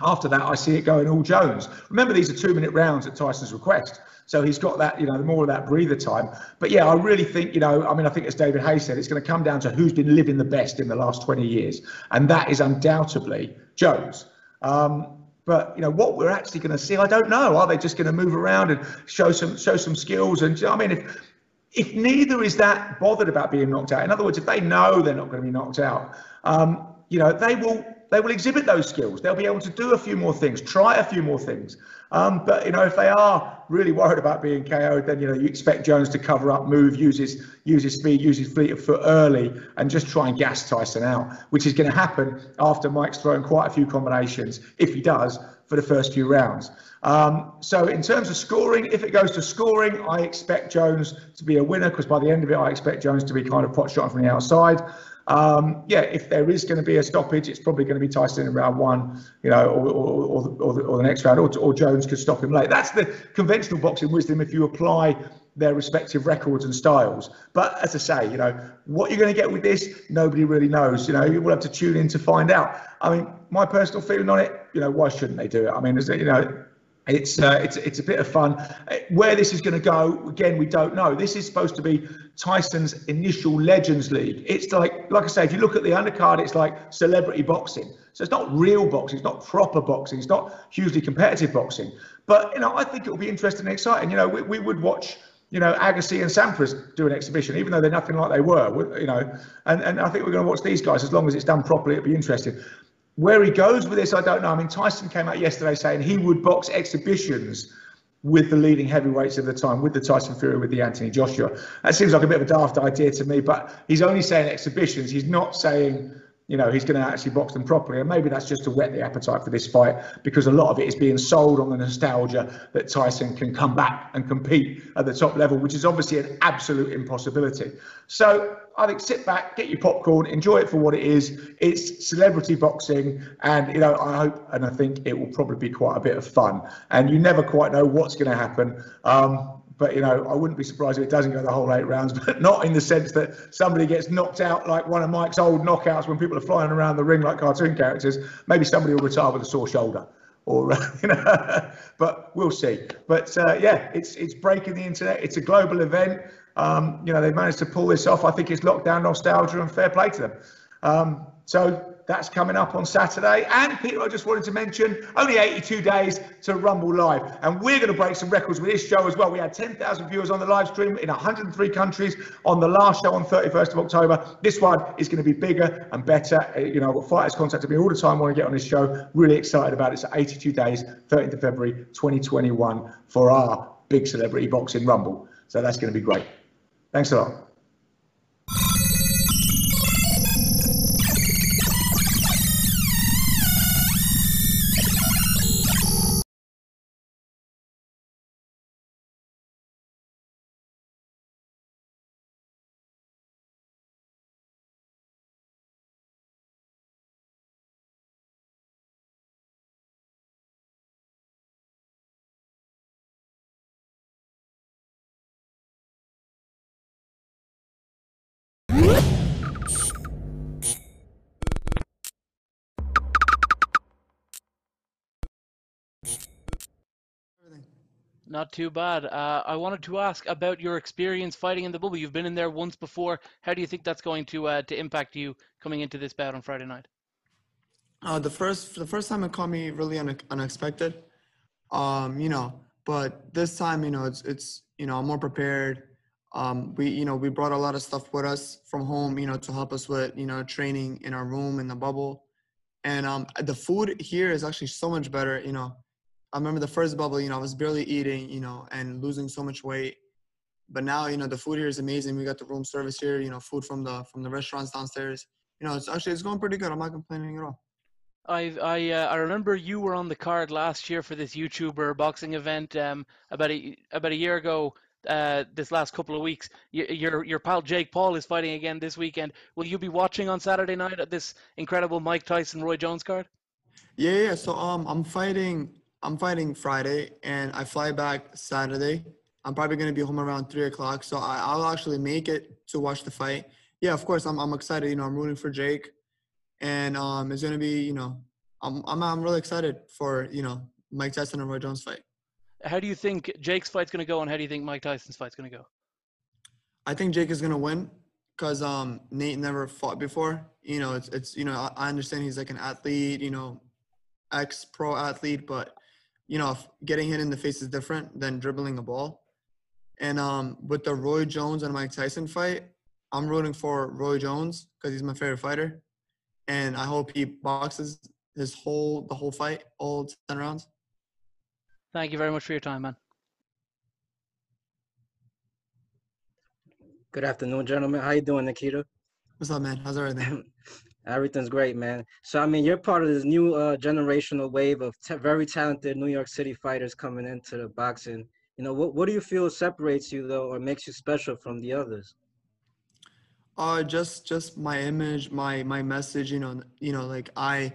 [SPEAKER 12] After that, I see it going all Jones. Remember, these are two minute rounds at Tyson's request. So he's got that, you know, more of that breather time. But yeah, I really think, you know, I mean, I think as David Haye said, it's going to come down to who's been living the best in the last 20 years. And that is undoubtedly Jones. Um, but you know what we're actually going to see, I don't know. Are they just going to move around and show some show some skills? And I mean, if if neither is that bothered about being knocked out, in other words, if they know they're not going to be knocked out, um, you know, they will they will exhibit those skills. They'll be able to do a few more things, try a few more things. Um, but you know, if they are really worried about being KO'd, then you know you expect Jones to cover up, move, use his use his speed, use his fleet of foot early, and just try and gas Tyson out, which is going to happen after Mike's thrown quite a few combinations, if he does, for the first few rounds. Um, so in terms of scoring, if it goes to scoring, I expect Jones to be a winner because by the end of it, I expect Jones to be kind of pot shot from the outside. Um, yeah, if there is going to be a stoppage, it's probably going to be Tyson in round one, you know, or, or, or, the, or, the, or the next round, or Jones could stop him late. That's the conventional boxing wisdom if you apply their respective records and styles. But as I say, you know, what you're going to get with this, nobody really knows. You know, you will have to tune in to find out. I mean, my personal feeling on it, you know, why shouldn't they do it? I mean, is it, you know, it's uh, it's it's a bit of fun. Where this is going to go, again, we don't know. This is supposed to be Tyson's initial Legends League. It's like, like I say, if you look at the undercard, it's like celebrity boxing. So it's not real boxing. It's not proper boxing. It's not hugely competitive boxing. But you know, I think it will be interesting and exciting. You know, we, we would watch you know, Agassi and Sampras do an exhibition, even though they're nothing like they were, you know. And, and I think we're going to watch these guys as long as it's done properly. It'll be interesting. Where he goes with this, I don't know. I mean, Tyson came out yesterday saying he would box exhibitions with the leading heavyweights of the time, with the Tyson Fury, with the Anthony Joshua. That seems like a bit of a daft idea to me, but he's only saying exhibitions. He's not saying you know, he's going to actually box them properly. And maybe that's just to whet the appetite for this fight because a lot of it is being sold on the nostalgia that Tyson can come back and compete at the top level, which is obviously an absolute impossibility. So I think sit back, get your popcorn, enjoy it for what it is. It's celebrity boxing, and you know, I hope and I think it will probably be quite a bit of fun. And you never quite know what's going to happen. Um, but you know, I wouldn't be surprised if it doesn't go the whole eight rounds, but not in the sense that somebody gets knocked out like one of Mike's old knockouts when people are flying around the ring like cartoon characters. Maybe somebody will retire with a sore shoulder, or you know, but we'll see. But uh, yeah, it's it's breaking the internet. It's a global event. Um, you know, they managed to pull this off. I think it's lockdown nostalgia and fair play to them. Um, so that's coming up on Saturday. And Peter, I just wanted to mention only 82 days to Rumble Live. And we're going to break some records with this show as well. We had 10,000 viewers on the live stream in 103 countries on the last show on 31st of October. This one is going to be bigger and better. Uh, you know, fighters contacting me all the time, want to get on this show. Really excited about it. So 82 days, 13th of February 2021 for our big celebrity boxing Rumble. So that's going to be great. Thanks a lot.
[SPEAKER 13] Not too bad. Uh, I wanted to ask about your experience fighting in the bubble. You've been in there once before. How do you think that's going to uh, to impact you coming into this bout on Friday night?
[SPEAKER 14] Uh, the first the first time it caught me really une- unexpected. Um, you know, but this time, you know, it's it's you know I'm more prepared. Um, we you know we brought a lot of stuff with us from home, you know, to help us with you know training in our room in the bubble, and um, the food here is actually so much better. You know, I remember the first bubble, you know, I was barely eating, you know, and losing so much weight. But now, you know, the food here is amazing. We got the room service here, you know, food from the from the restaurants downstairs. You know, it's actually it's going pretty good. I'm not complaining at all.
[SPEAKER 13] I I uh, I remember you were on the card last year for this YouTuber boxing event um, about a about a year ago. Uh, this last couple of weeks, your your pal Jake Paul is fighting again this weekend. Will you be watching on Saturday night at this incredible Mike Tyson Roy Jones card?
[SPEAKER 14] Yeah, yeah. So um, I'm fighting I'm fighting Friday and I fly back Saturday. I'm probably going to be home around three o'clock. So I, will actually make it to watch the fight. Yeah, of course, I'm, I'm excited. You know, I'm rooting for Jake. And um, it's going to be, you know, I'm, I'm, I'm really excited for, you know, Mike Tyson and Roy Jones fight.
[SPEAKER 13] How do you think Jake's fight's going to go and how do you think Mike Tyson's fight's going to go?
[SPEAKER 14] I think Jake is going to win because um, Nate never fought before. You know, it's, it's you know, I, I understand he's like an athlete, you know, ex pro athlete, but you know, getting hit in the face is different than dribbling the ball. And um, with the Roy Jones and Mike Tyson fight, I'm rooting for Roy Jones because he's my favorite fighter, and I hope he boxes his whole the whole fight, all ten rounds.
[SPEAKER 13] Thank you very much for your time, man.
[SPEAKER 15] Good afternoon, gentlemen. How you doing, Nikita?
[SPEAKER 14] What's up, man? How's everything?
[SPEAKER 15] Everything's great, man. So I mean, you're part of this new uh, generational wave of t- very talented New York City fighters coming into the boxing. You know, what what do you feel separates you though, or makes you special from the others?
[SPEAKER 14] Uh, just just my image, my my message. You know, you know, like I,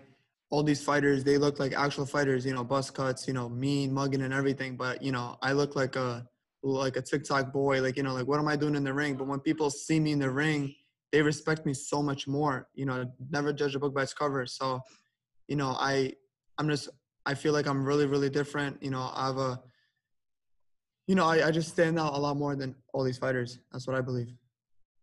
[SPEAKER 14] all these fighters, they look like actual fighters. You know, bust cuts, you know, mean, mugging, and everything. But you know, I look like a like a TikTok boy. Like you know, like what am I doing in the ring? But when people see me in the ring they respect me so much more. You know, never judge a book by its cover. So, you know, I I'm just I feel like I'm really really different. You know, I have a you know, I, I just stand out a lot more than all these fighters. That's what I believe.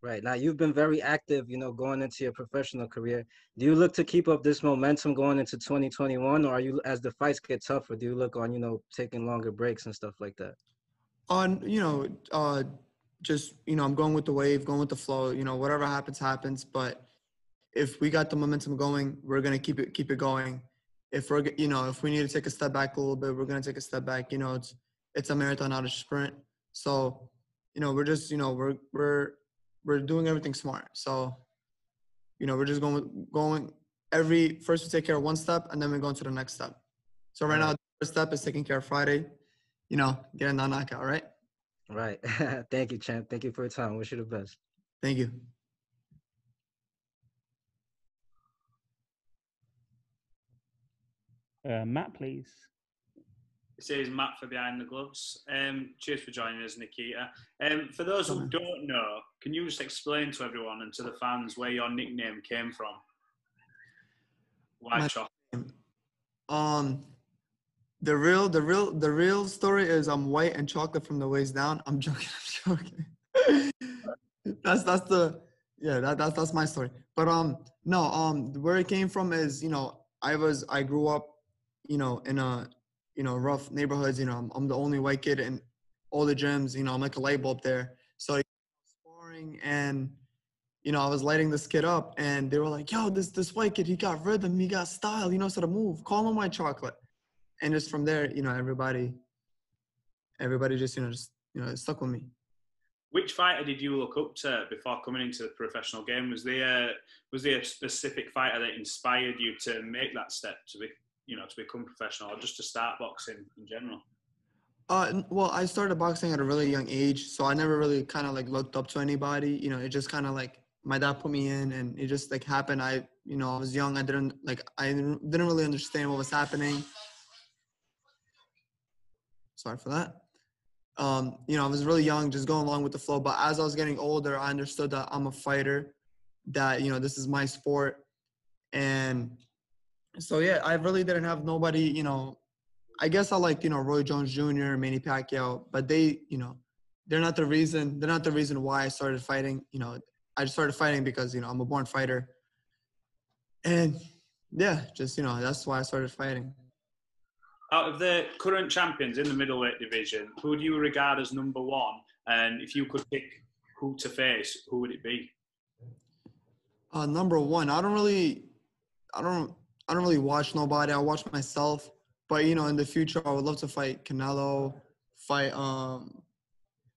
[SPEAKER 15] Right. Now you've been very active, you know, going into your professional career. Do you look to keep up this momentum going into 2021 or are you as the fights get tougher, do you look on, you know, taking longer breaks and stuff like that?
[SPEAKER 14] On, you know, uh just you know i'm going with the wave going with the flow you know whatever happens happens but if we got the momentum going we're going to keep it keep it going if we're you know if we need to take a step back a little bit we're going to take a step back you know it's it's a marathon, not a sprint. So, you know, we're just, you know, we're we're we're doing everything smart. So, you know, we're just going going every first we take care of one step and then we go into the next step. So right now, the first step is taking care of Friday. You know, getting that knockout, right?
[SPEAKER 15] Right. Thank you, champ. Thank you for your time. Wish you the best.
[SPEAKER 14] Thank you.
[SPEAKER 7] Uh, Matt, please.
[SPEAKER 16] This is Matt for Behind the Gloves. Um, cheers for joining us, Nikita. Um, for those who don't know, can you just explain to everyone and to the fans where your nickname came from? White
[SPEAKER 14] My-
[SPEAKER 16] chocolate.
[SPEAKER 14] Um, the real, the real, the real story is I'm white and chocolate from the waist down. I'm joking. I'm joking. that's that's the yeah. That, that's that's my story. But um, no. Um, where it came from is you know I was I grew up you know in a you know rough neighborhoods. You know I'm, I'm the only white kid in all the gyms. You know I'm like a light bulb there. So sparring and you know, I was lighting this kid up and they were like, yo, this this white kid, he got rhythm, he got style, he knows how to move. Call him white chocolate. And just from there, you know, everybody everybody just, you know, just you know, stuck with me.
[SPEAKER 16] Which fighter did you look up to before coming into the professional game? Was there was there a specific fighter that inspired you to make that step to be you know to become professional or just to start boxing in general?
[SPEAKER 14] Uh, well, I started boxing at a really young age, so I never really kind of like looked up to anybody. You know, it just kind of like my dad put me in, and it just like happened. I, you know, I was young. I didn't like I didn't didn't really understand what was happening. Sorry for that. Um, you know, I was really young, just going along with the flow. But as I was getting older, I understood that I'm a fighter. That you know, this is my sport, and so yeah, I really didn't have nobody. You know, I guess I like you know Roy Jones Jr., Manny Pacquiao, but they you know they're not the reason. They're not the reason why I started fighting. You know, I started fighting because you know I'm a born fighter, and yeah, just you know that's why I started fighting.
[SPEAKER 16] Out of the current champions in the middleweight division, who do you regard as number one? And if you could pick who to face, who would it be?
[SPEAKER 14] Uh, number one, I don't really, I don't, I don't really watch nobody. I watch myself. But you know, in the future, I would love to fight Canelo. Fight. Um,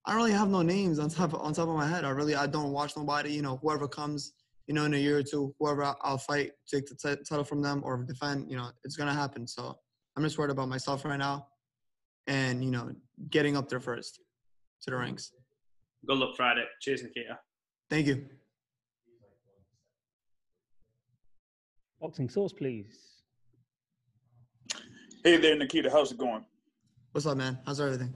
[SPEAKER 14] I don't really have no names on top of, on top of my head. I really, I don't watch nobody. You know, whoever comes, you know, in a year or two, whoever I'll fight, take the t- title from them or defend. You know, it's gonna happen. So I'm just worried about myself right now, and you know, getting up there first to the ranks.
[SPEAKER 16] Good luck Friday. Cheers, Nikita.
[SPEAKER 14] Thank you.
[SPEAKER 7] Boxing source, please.
[SPEAKER 17] Hey there, Nikita. How's it going?
[SPEAKER 14] What's up, man? How's everything?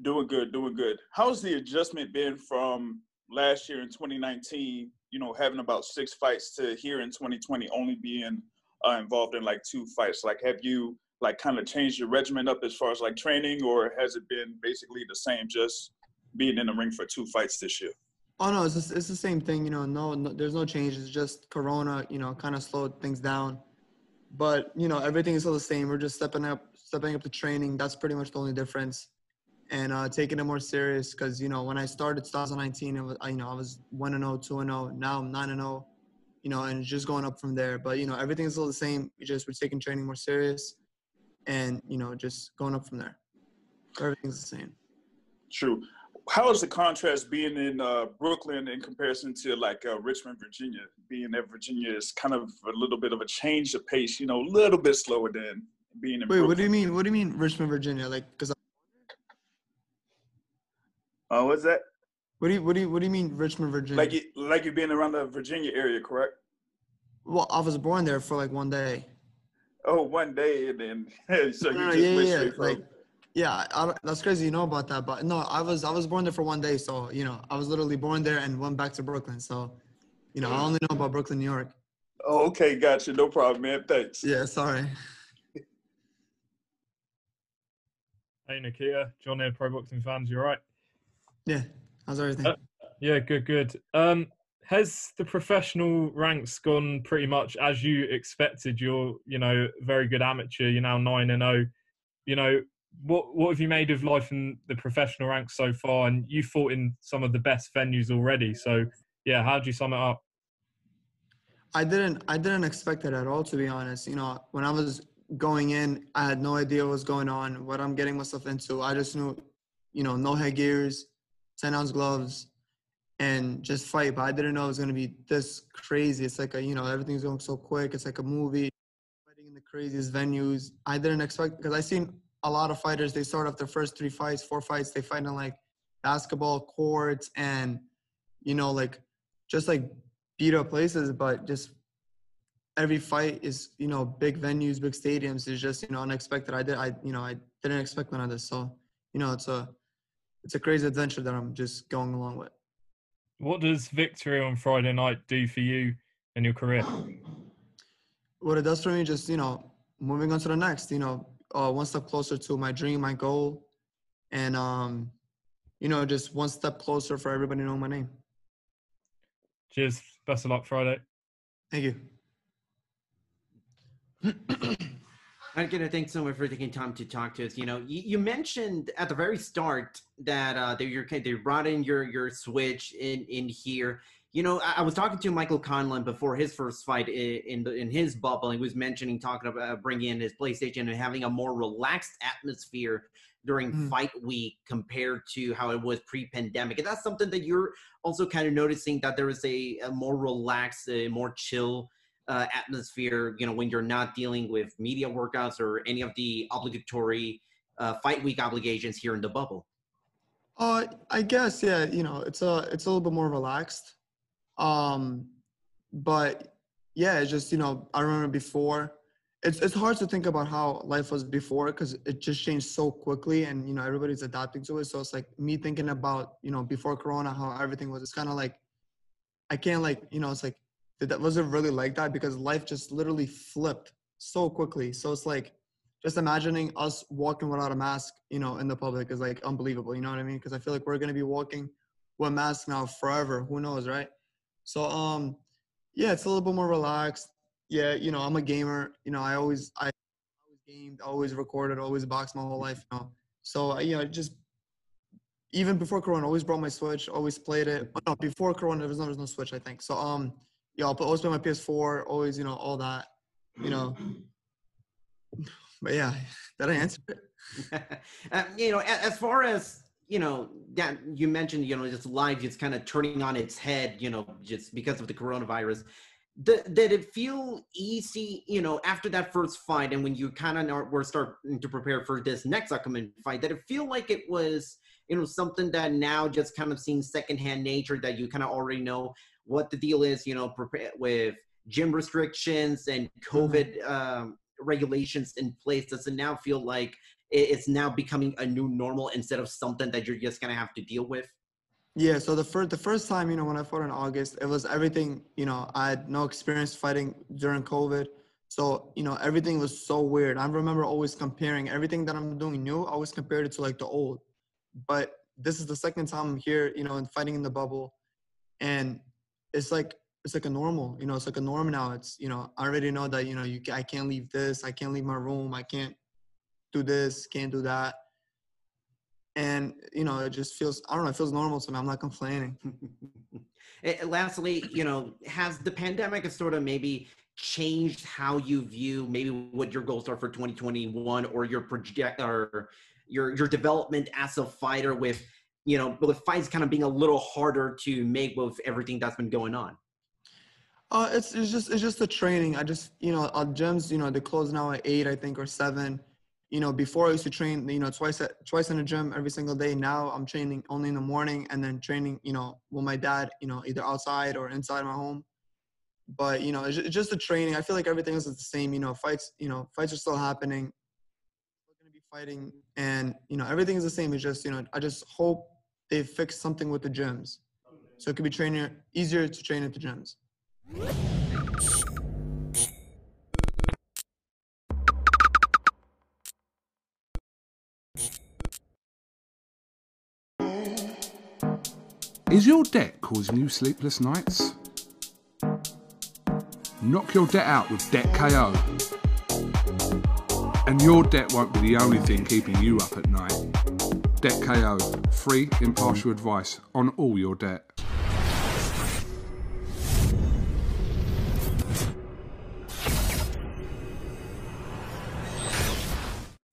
[SPEAKER 17] Doing good, doing good. How's the adjustment been from last year in 2019, you know, having about six fights to here in 2020 only being uh, involved in like two fights? Like, have you like kind of changed your regimen up as far as like training, or has it been basically the same, just being in the ring for two fights this year?
[SPEAKER 14] Oh no, it's just, it's the same thing. You know, no, no, there's no change. It's just Corona. You know, kind of slowed things down. But you know, everything is still the same. We're just stepping up, stepping up the training. That's pretty much the only difference. And uh, taking it more serious because you know when I started 2019, it was, I- you know I was one and 0, 2 and 0. Now I'm nine and 0. You know, and just going up from there. But you know, everything is still the same. We just we're taking training more serious, and you know, just going up from there. Everything's the same.
[SPEAKER 17] True. How is the contrast being in uh, Brooklyn in comparison to like uh, Richmond, Virginia? Being that Virginia is kind of a little bit of a change of pace, you know, a little bit slower than being in
[SPEAKER 14] Wait,
[SPEAKER 17] Brooklyn.
[SPEAKER 14] what do you mean? What do you mean Richmond, Virginia? Like, because
[SPEAKER 17] Uh, what's that?
[SPEAKER 14] what do you what do you what do you mean Richmond, Virginia?
[SPEAKER 17] Like you, like you've been around the Virginia area, correct?
[SPEAKER 14] well, I was born there for like one day.
[SPEAKER 17] Oh, one day and then so you
[SPEAKER 14] No, no,
[SPEAKER 17] just
[SPEAKER 14] yeah,
[SPEAKER 17] went
[SPEAKER 14] yeah, yeah.
[SPEAKER 17] from
[SPEAKER 14] Like, yeah, I, that's crazy. You know about that, but no, I was I was born there for one day, so you know I was literally born there and went back to Brooklyn. So, you know, I only know about Brooklyn, New York.
[SPEAKER 17] Oh, okay, gotcha. No problem, man. Thanks.
[SPEAKER 14] Yeah, sorry.
[SPEAKER 18] Hey Nikita, John here, Pro Boxing fans. You all right?
[SPEAKER 14] Yeah, how's everything?
[SPEAKER 18] Uh, yeah, good, good. Um, has the professional ranks gone pretty much as you expected? You're, you know, very good amateur. You're now nine and zero. You know, what what have you made of life in the professional ranks so far? And you fought in some of the best venues already. So, yeah, how do you sum it up?
[SPEAKER 14] I didn't I didn't expect it at all to be honest. You know, when I was going in, I had no idea what was going on, what I'm getting myself into. I just knew, you know, no headgears, 10 ounce gloves, and just fight. But I didn't know it was going to be this crazy. It's like, a, you know, everything's going so quick. It's like a movie, fighting in the craziest venues. I didn't expect, because i seen a lot of fighters, they start off their first three fights, four fights, they fight in like basketball courts and, you know, like just like beat up places, but just every fight is you know big venues, big stadiums is just you know unexpected. I did I you know I didn't expect none of this, so you know it's a it's a crazy adventure that I'm just going along with.
[SPEAKER 18] What does victory on Friday night do for you and your career?
[SPEAKER 14] What it does for me, just you know, moving on to the next, you know, uh, one step closer to my dream, my goal, and um, you know, just one step closer for everybody to know my name.
[SPEAKER 18] Cheers. Best of luck Friday.
[SPEAKER 14] Thank you.
[SPEAKER 19] I'm gonna thank someone for taking time to talk to us. You know, you, you mentioned at the very start that uh, they your they brought in your your switch in in here. You know, I, I was talking to Michael Conlan before his first fight in in, the, in his bubble. He was mentioning talking about bringing in his PlayStation and having a more relaxed atmosphere during
[SPEAKER 14] Mm.
[SPEAKER 19] fight week compared to how it was pre-pandemic. And that's something that you're also kind of noticing that there is a, a more relaxed, a more chill uh, atmosphere. You know, when you're not dealing with media workouts or any of the obligatory uh, fight week obligations here in the bubble.
[SPEAKER 14] Uh, I guess yeah. You know, it's a it's a little bit more relaxed. Um, but yeah, it's just you know I remember before. It's it's hard to think about how life was before because it just changed so quickly, and you know everybody's adapting to it. So it's like me thinking about you know before Corona how everything was. It's kind of like I can't like you know it's like that wasn't really like that because life just literally flipped so quickly. So it's like just imagining us walking without a mask, you know, in the public is like unbelievable. You know what I mean? Because I feel like we're gonna be walking with masks now forever. Who knows, right? So um, yeah, it's a little bit more relaxed. Yeah, you know, I'm a gamer. You know, I always I always gamed, always recorded, always boxed my whole life. You know, so you know, just even before Corona, always brought my Switch, always played it. Oh, no, before Corona, there was no, there was no Switch, I think. So um, yeah, I'll put, always play my PS4, always you know all that, you know. But yeah, did I answer it?
[SPEAKER 19] uh, you know, as far as you know, that you mentioned, you know, just life just kind of turning on its head, you know, just because of the coronavirus. Th- did it feel easy, you know, after that first fight, and when you kind of were starting to prepare for this next upcoming fight? Did it feel like it was, you know, something that now just kind of seeing secondhand nature that you kind of already know what the deal is, you know, with gym restrictions and COVID um, regulations in place? Does it now feel like it's now becoming a new normal instead of something that you're just gonna have to deal with?
[SPEAKER 14] Yeah, so the first the first time, you know, when I fought in August, it was everything, you know, I had no experience fighting during COVID. So, you know, everything was so weird. I remember always comparing everything that I'm doing new, I always compared it to like the old. But this is the second time I'm here, you know, and fighting in the bubble. And it's like it's like a normal, you know, it's like a norm now. It's, you know, I already know that, you know, you I can't leave this, I can't leave my room, I can't do this, can't do that. And, you know, it just feels I don't know, it feels normal to me. I'm not complaining.
[SPEAKER 19] Eh, lastly, you know, has the pandemic sort of maybe changed how you view maybe what your goals are for 2021 or your project or your your development as a fighter with you know the fights kind of being a little harder to make with everything that's been going on
[SPEAKER 14] Uh, it's it's just it's just the training. I just you know our gyms you know they close now at eight I think or seven. You know before I used to train you know twice at, twice in the gym every single day. Now I'm training only in the morning and then training you know with my dad you know either outside or inside my home. But you know it's just the training. I feel like everything else is the same. You know fights you know fights are still happening. Fighting and you know everything is the same. It's just you know I just hope they fix something with the gyms, so it could be training easier to train at the gyms.
[SPEAKER 1] Is your debt causing you sleepless nights? Knock your debt out with Debt KO. And your debt won't be the only thing keeping you up at night. Debt KO, free, impartial advice on all your debt.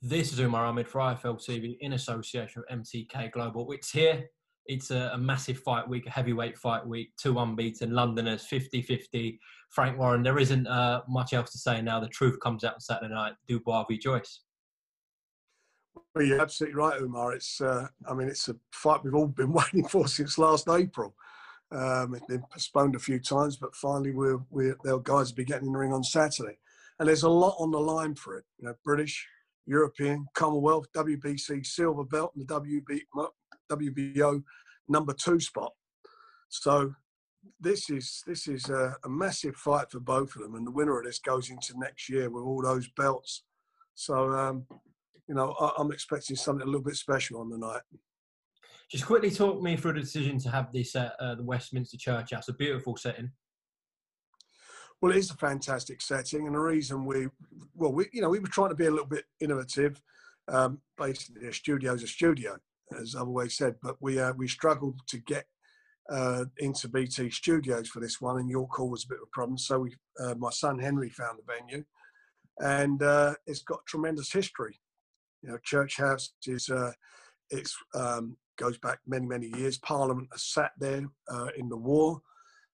[SPEAKER 20] This is Umar Ahmed for IFL TV in association with MTK Global. It's here. It's a, a massive fight week, a heavyweight fight week, two unbeaten Londoners, 50 50. Frank Warren, there isn't uh, much else to say now. The truth comes out Saturday night. Dubois v Joyce.
[SPEAKER 12] Well, you're absolutely right, Umar. It's, uh, I mean, it's a fight we've all been waiting for since last April. Um, it's been postponed a few times, but finally, we're, we're, their guys will be getting in the ring on Saturday. And there's a lot on the line for it. You know, British, European, Commonwealth, WBC silver belt, and the WB, WBO number two spot. So this is this is a, a, massive fight for both of them, and the winner of this goes into next year with all those belts. So um, you know, I, am expecting something a little bit special on the night.
[SPEAKER 20] Just quickly talk me through the decision to have this at uh, the Westminster Church House, a beautiful setting.
[SPEAKER 12] Well, it is a fantastic setting, and the reason we, well, we, you know, we were trying to be a little bit innovative. Um, basically, a studio is a studio, as I've always said, but we uh, we struggled to get uh, into BT Studios for this one, and York Hall was a bit of a problem. So we, uh, my son Henry found the venue, and uh, it's got tremendous history. You know, Church House is uh, it's um, goes back many many years. Parliament has sat there uh, in the war.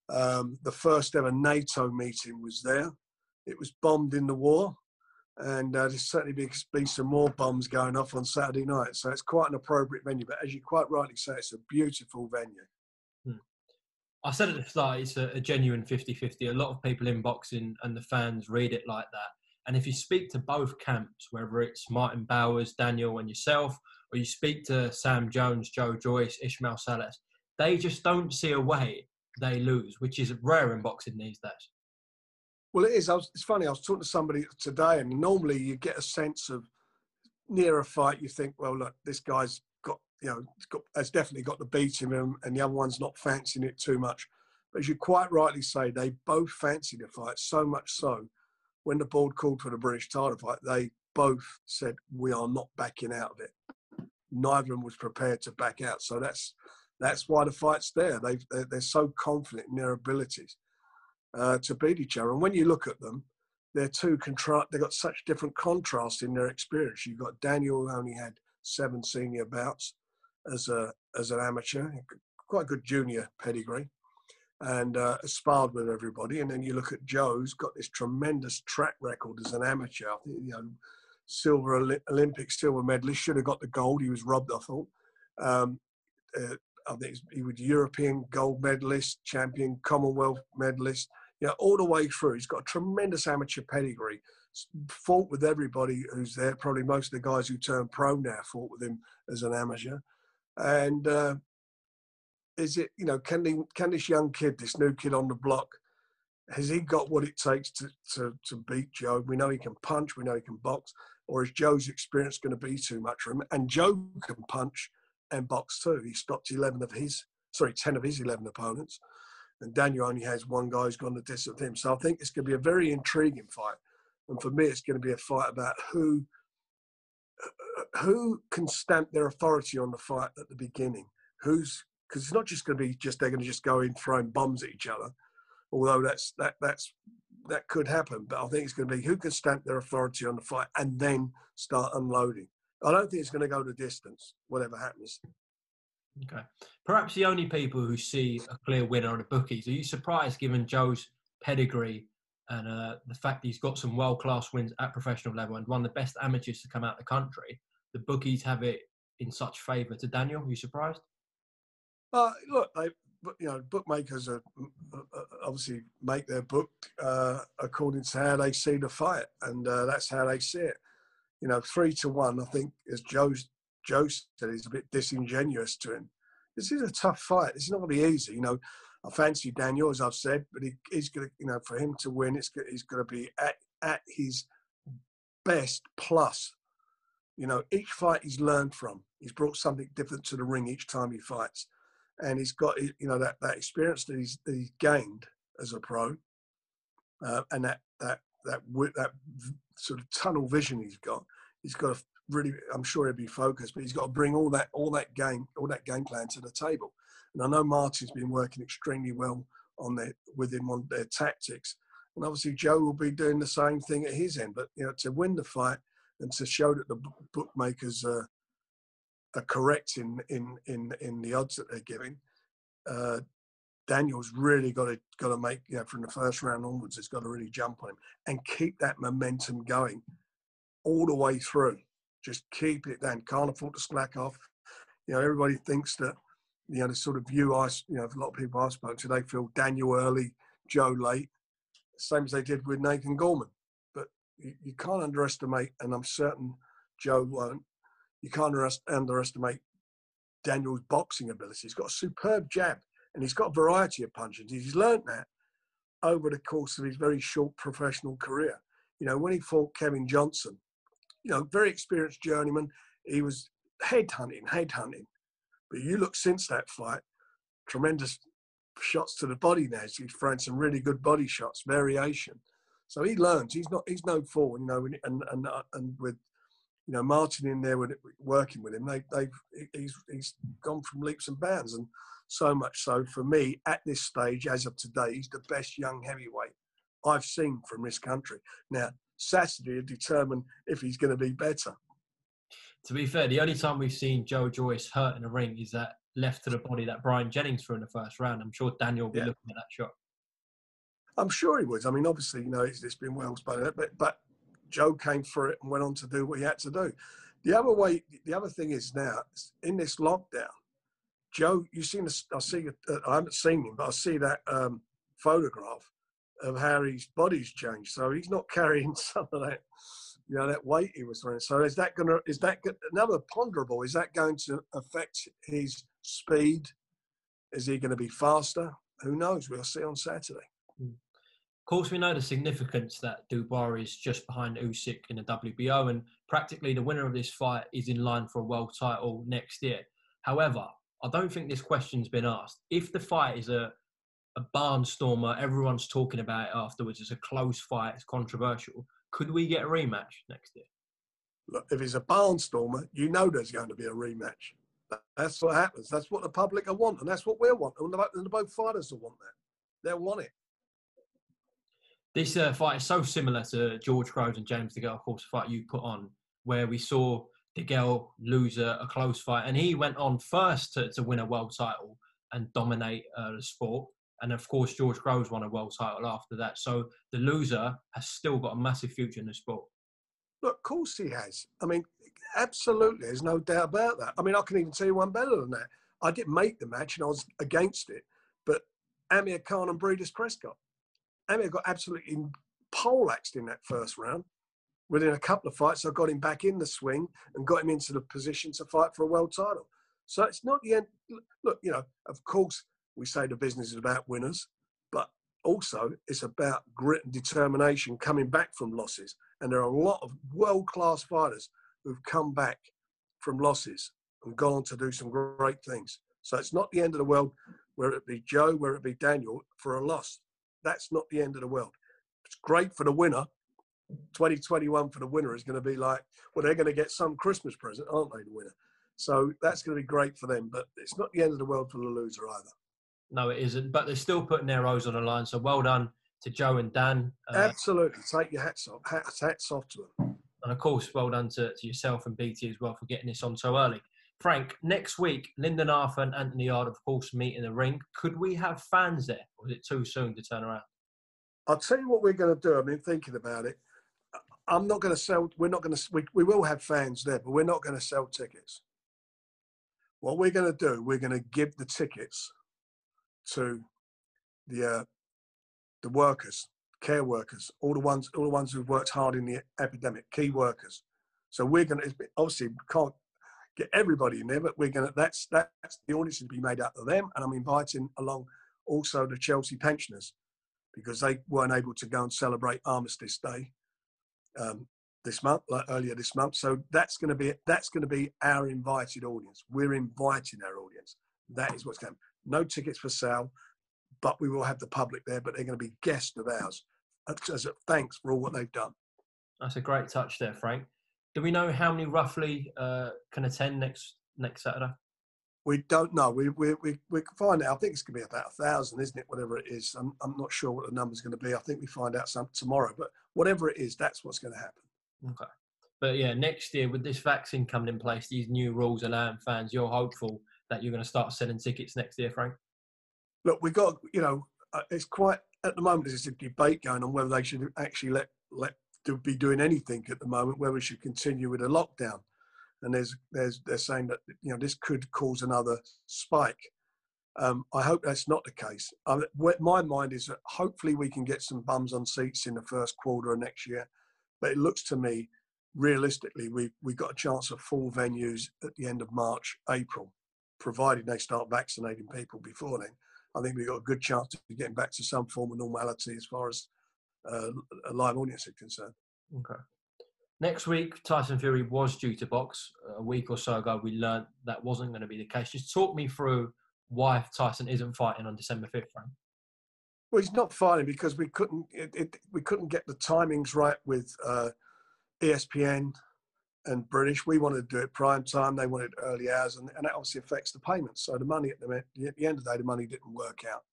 [SPEAKER 12] Um, the first ever NATO meeting was there. It was bombed in the war, and uh, there's certainly be, be some more bombs going off on Saturday night. So it's quite an appropriate venue. But as you quite rightly say, it's a beautiful venue.
[SPEAKER 20] Hmm. I said at the start, it's a, a genuine 50 50. A lot of people in boxing and the fans read it like that. And if you speak to both camps, whether it's Martin Bowers, Daniel, and yourself, or you speak to Sam Jones, Joe Joyce, Ismael Salas, they just don't see a way they lose, which is rare in boxing these days.
[SPEAKER 12] Well, it is. Was, it's funny. I was talking to somebody today, and normally you get a sense of near a fight. You think, well, look, this guy's got, you know, got, has definitely got the beat in him, and the other one's not fancying it too much. But as you quite rightly say, they both fancied the fight so much so. When the board called for the British title fight, they both said, "We are not backing out of it." Neither of them was prepared to back out. So that's that's why the fight's there. They they're, they're so confident in their abilities uh, to beat each other. And when you look at them, they're two contra- They've got such different contrast in their experience. You've got Daniel, who only had seven senior bouts as a as an amateur, quite a good junior pedigree, and uh, sparred with everybody. And then you look at Joe's got this tremendous track record as an amateur. You know, silver Olympic silver medalist should have got the gold. He was robbed, I thought. Um, uh, I think he was European gold medalist, champion, Commonwealth medalist you know, all the way through. He's got a tremendous amateur pedigree. Fought with everybody who's there. Probably most of the guys who turned pro now fought with him as an amateur. And uh, is it, you know, can, he, can this young kid, this new kid on the block, has he got what it takes to, to, to beat Joe? We know he can punch, we know he can box, or is Joe's experience going to be too much for him? And Joe can punch and box two. He stopped 11 of his, sorry, 10 of his 11 opponents and Daniel only has one guy who's gone the distance with him. So I think it's going to be a very intriguing fight. And for me, it's going to be a fight about who who can stamp their authority on the fight at the beginning. Who's because it's not just going to be just they're going to just go in throwing bombs at each other, although that's that that's that could happen. But I think it's going to be who can stamp their authority on the fight and then start unloading. I don't think it's going to go the distance, whatever happens.
[SPEAKER 20] Okay. Perhaps the only people who see a clear winner are the bookies. Are you surprised, given Joe's pedigree and uh, the fact he's got some world class wins at professional level and one of the best amateurs to come out of the country? The bookies have it in such favour to Daniel. Are you surprised?
[SPEAKER 12] Uh, look, they, you know, bookmakers are uh, uh, obviously make their book uh, according to how they see the fight, and uh, that's how they see it. You know, three to one. I think, as Joe's Joe said he's a bit disingenuous to him. This is a tough fight. It's not going to be easy. You know, I fancy Daniel, as I've said, but he, he's going to, you know, for him to win, it's he's going to be at, at his best plus. You know, each fight he's learned from. He's brought something different to the ring each time he fights. And he's got, you know, that, that experience that he's, that he's gained as a pro uh, and that, that, that, that sort of tunnel vision he's got. He's got a really, I'm sure he'll be focused, but he's got to bring all that, all that game, all that game plan to the table. And I know Martin's been working extremely well on their, with him on their tactics. And obviously Joe will be doing the same thing at his end. But you know, to win the fight and to show that the bookmakers are, are correct in, in in in the odds that they're giving. Uh, Daniel's really got to got to make you know from the first round onwards. It's got to really jump on him and keep that momentum going all the way through. Just keep it down. Can't afford to slack off. You know, everybody thinks that you know the sort of view I you know a lot of people I spoke to they feel Daniel early, Joe late, same as they did with Nathan Gorman. But you, you can't underestimate, and I'm certain Joe won't. You can't underestimate Daniel's boxing ability. He's got a superb jab and he's got a variety of punches. He's learnt that over the course of his very short professional career. You know, when he fought Kevin Johnson, you know, very experienced journeyman, he was headhunting, headhunting. But you look since that fight, tremendous shots to the body now. He's throwing some really good body shots, variation. So he learns. He's not. He's no fool, you know. And and uh, and with you know Martin in there with working with him, they they've he's he's gone from leaps and bounds, and so much so for me at this stage, as of today, he's the best young heavyweight I've seen from this country. Now Saturday will determine if he's going to be better.
[SPEAKER 20] To be fair, the only time we've seen Joe Joyce hurt in a ring is that left to the body that Bryant Jennings threw in the first round. I'm sure Daniel will be
[SPEAKER 12] Yeah.
[SPEAKER 20] looking at that shot.
[SPEAKER 12] I'm sure he would. I mean, obviously, you know, it's, it's been well spoken, but but Joe came through it and went on to do what he had to do. The other way, the other thing is now in this lockdown, Joe, you seen this? I see. Uh, I haven't seen him, but I see that um, photograph of how his body's changed. So he's not carrying some of that, you know, that weight he was throwing. So is that going to? Is that another ponderable? Is that going to affect his speed? Is he going to be faster? Who knows? We'll see on Saturday.
[SPEAKER 20] Of course, we know the significance that Dubois is just behind Usyk in the WBO, and practically the winner of this fight is in line for a world title next year. However, I don't think this question's been asked. If the fight is a a barnstormer, everyone's talking about it afterwards. It's a close fight. It's controversial. Could we get a rematch next year?
[SPEAKER 12] Look, if it's a barnstormer, you know there's going to be a rematch. That's what happens. That's what the public are want, and that's what. And the, and the both fighters will want that. They'll want it.
[SPEAKER 20] This uh, fight is so similar to George Groves and James DeGale, of course, fight you put on, where we saw DeGale lose a, a close fight, and he went on first to, to win a world title and dominate uh, the sport. And of course, George Groves won a world title after that. So the loser has still got a massive future in the sport.
[SPEAKER 12] Look, of course he has. I mean, absolutely. There's no doubt about that. I mean, I can even tell you one better than that. I didn't make the match and I was against it, but Amir Khan and Breidis Prescott. Amir got absolutely poleaxed in that first round. Within a couple of fights, I got him back in the swing and got him into the position to fight for a world title. So it's not the end. Look, you know, of course, we say the business is about winners, but also it's about grit and determination coming back from losses. And there are a lot of world class fighters who've come back from losses and gone on to do some great things. So it's not the end of the world, whether it be Joe, whether it be Daniel, for a loss. That's not the end of the world. It's great for the winner. 2021 for the winner is going to be like, well, they're going to get some Christmas present, aren't they, the winner? So that's going to be great for them. But it's not the end of the world for the loser either.
[SPEAKER 20] No, it isn't. But they're still putting their O's on the line. So well done to Joe and Dan. Uh,
[SPEAKER 12] Absolutely. Take your hats off. Hats, hats off to them.
[SPEAKER 20] And of course, well done to, to yourself and BT as well for getting this on so early. Frank, next week, Lyndon Arthur and Anthony Yarde, of course, meet in the ring. Could we have fans there? Or is it too soon to turn around?
[SPEAKER 12] I'll tell you what we're going to do. I've been thinking about it. I'm not going to sell. We're not going to. We, we will have fans there, but we're not going to sell tickets. What we're going to do, we're going to give the tickets to the uh, the workers, care workers, all the ones, all the ones who've worked hard in the epidemic, key workers. So we're going to obviously can't get everybody in there, but we're going to. That's that's the audience to be made up of them, and I'm inviting along also the Chelsea pensioners because they weren't able to go and celebrate Armistice Day um, this month, like earlier this month. So that's going to be that's going to be our invited audience. We're inviting our audience. That is what's going. No tickets for sale, but we will have the public there. But they're going to be guests of ours as a thanks for all what they've done.
[SPEAKER 20] That's a great touch there, Frank. Do we know how many roughly uh, can attend next next Saturday?
[SPEAKER 12] We don't know. We we we, we can find out. I think it's going to be about a thousand, isn't it? Whatever it is, I'm I'm not sure what the number's going to be. I think we find out some tomorrow. But whatever it is, that's what's going to happen.
[SPEAKER 20] Okay. But yeah, next year with this vaccine coming in place, these new rules allowing fans, you're hopeful that you're going to start selling tickets next year, Frank.
[SPEAKER 12] Look, we got you know, uh, it's quite at the moment. There's a debate going on whether they should actually let let do, be doing anything at the moment, whether we should continue with a lockdown. And there's there's they're saying that you know this could cause another spike. Um, I hope that's not the case. What my mind is that hopefully we can get some bums on seats in the first quarter of next year. But it looks to me, realistically, we we got a chance of full venues at the end of March, April, provided they start vaccinating people before then. I think we've got a good chance of getting back to some form of normality as far as uh, a live audience is concerned.
[SPEAKER 20] Okay. Next week, Tyson Fury was due to box. A week or so ago, we learned that wasn't going to be the case. Just talk me through why Tyson isn't fighting on December fifth, Frank.
[SPEAKER 12] Well, he's not fighting because we couldn't it, it, we couldn't get the timings right with uh, ESPN and British. We wanted to do it prime time. They wanted early hours, and, and that obviously affects the payments. So the money at the, at the end of the day, the money didn't work out,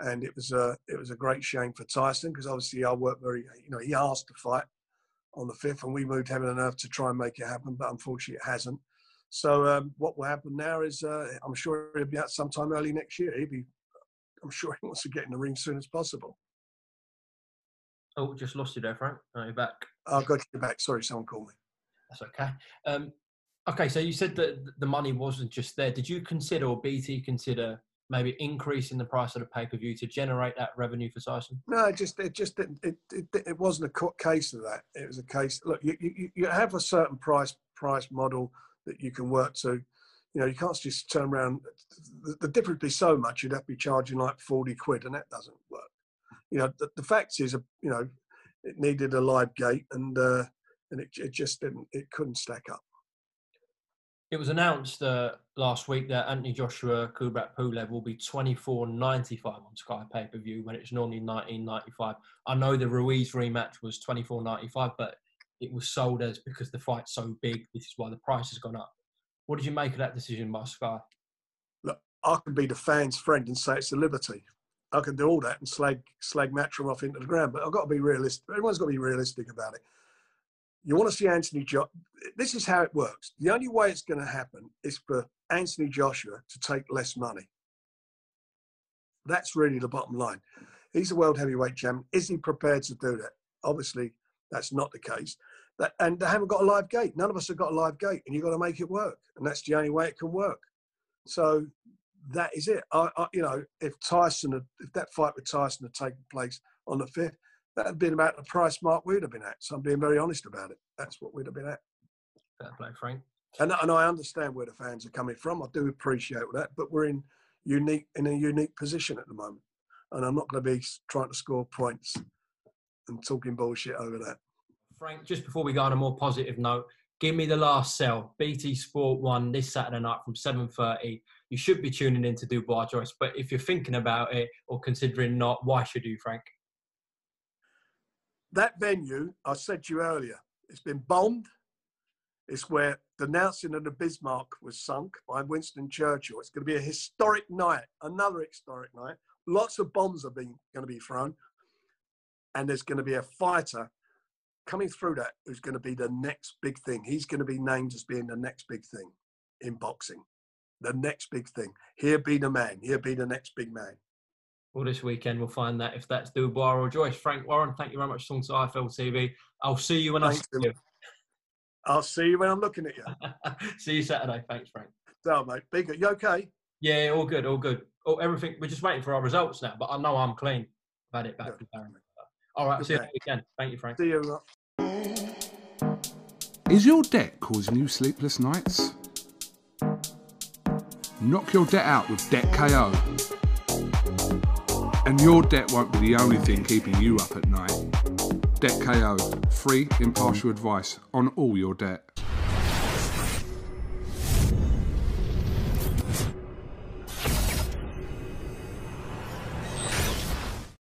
[SPEAKER 12] and it was a it was a great shame for Tyson because obviously I worked very you know he asked to fight on the fifth, and we moved heaven and earth to try and make it happen, but unfortunately it hasn't. So um, what will happen now is uh, I'm sure he'll be out sometime early next year. He'll be I'm sure he wants to get in the ring as soon as possible.
[SPEAKER 20] Oh, just lost you there, Frank. Are you back?
[SPEAKER 12] I've got you back. Sorry, someone called me.
[SPEAKER 20] That's okay. Um, okay, so you said that the money wasn't just there. Did you consider, or BT consider, maybe increasing the price of the pay per view to generate that revenue for Tyson?
[SPEAKER 12] No, it just it just it, it, it, it wasn't a case of that. It was a case. Look, you, you you have a certain price price model that you can work to. You know, you can't just turn around. The, the difference would be so much. You'd have to be charging like forty quid, and that doesn't work. You know, the, the fact is, you know, it needed a live gate, and uh, and it, it just didn't. It couldn't stack up.
[SPEAKER 20] It was announced uh, last week that Anthony Joshua Kubrat Pulev will be twenty four ninety five on Sky pay per view when it's normally nineteen ninety five. I know the Ruiz rematch was twenty four ninety five, but it was sold as because the fight's so big. This is why the price has gone up. What did you make of that decision by Sky?
[SPEAKER 12] Look, I can be the fans' friend and say it's a liberty. I can do all that and slag slag Matchroom off into the ground, but I've got to be realistic. Everyone's got to be realistic about it. You want to see Anthony Joshua. This is how it works. The only way it's going to happen is for Anthony Joshua to take less money. That's really the bottom line. He's a world heavyweight champion. Is he prepared to do that? Obviously, that's not the case. That, and they haven't got a live gate. None of us have got a live gate, and you've got to make it work. And that's the only way it can work. So that is it. I, I, you know, if Tyson, had, if that fight with Tyson had taken place on the fifth, that had been about the price mark we'd have been at. So I'm being very honest about it. That's what we'd have been at.
[SPEAKER 20] Fair play, Frank.
[SPEAKER 12] And, and I understand where the fans are coming from. I do appreciate that, but we're in unique in a unique position at the moment, and I'm not going to be trying to score points and talking bullshit over that.
[SPEAKER 20] Frank, just before we go on a more positive note, give me the last sell. BT Sport One this Saturday night from 7:30. You should be tuning in to Dubois Joyce, but if you're thinking about it or considering not, why should you, Frank?
[SPEAKER 12] That venue, I said to you earlier, it's been bombed. It's where the Nelson and the Bismarck was sunk by Winston Churchill. It's going to be a historic night, another historic night. Lots of bombs are being going to be thrown, and there's going to be a fighter coming through that who's going to be the next big thing. He's going to be named as being the next big thing in boxing. The next big thing. He'll be the man. He'll be the next big man.
[SPEAKER 20] Well, this weekend we'll find that if that's Dubois or Joyce. Frank Warren, thank you very much for talking to IFL TV. I'll see you when
[SPEAKER 12] Thanks,
[SPEAKER 20] I see you.
[SPEAKER 12] I'll see you when I'm looking at you.
[SPEAKER 20] see you Saturday. Thanks, Frank.
[SPEAKER 12] So, mate. Big. You okay?
[SPEAKER 20] Yeah, all good, all good. Oh, everything. We're just waiting for our results now, but I know I'm clean. I've had it back from Darren. All right, see you again. Thank you, Frank.
[SPEAKER 12] See you.
[SPEAKER 1] Is your debt causing you sleepless nights? Knock your debt out with Debt KO. And your debt won't be the only thing keeping you up at night. Debt KO, free, impartial advice on all your debt.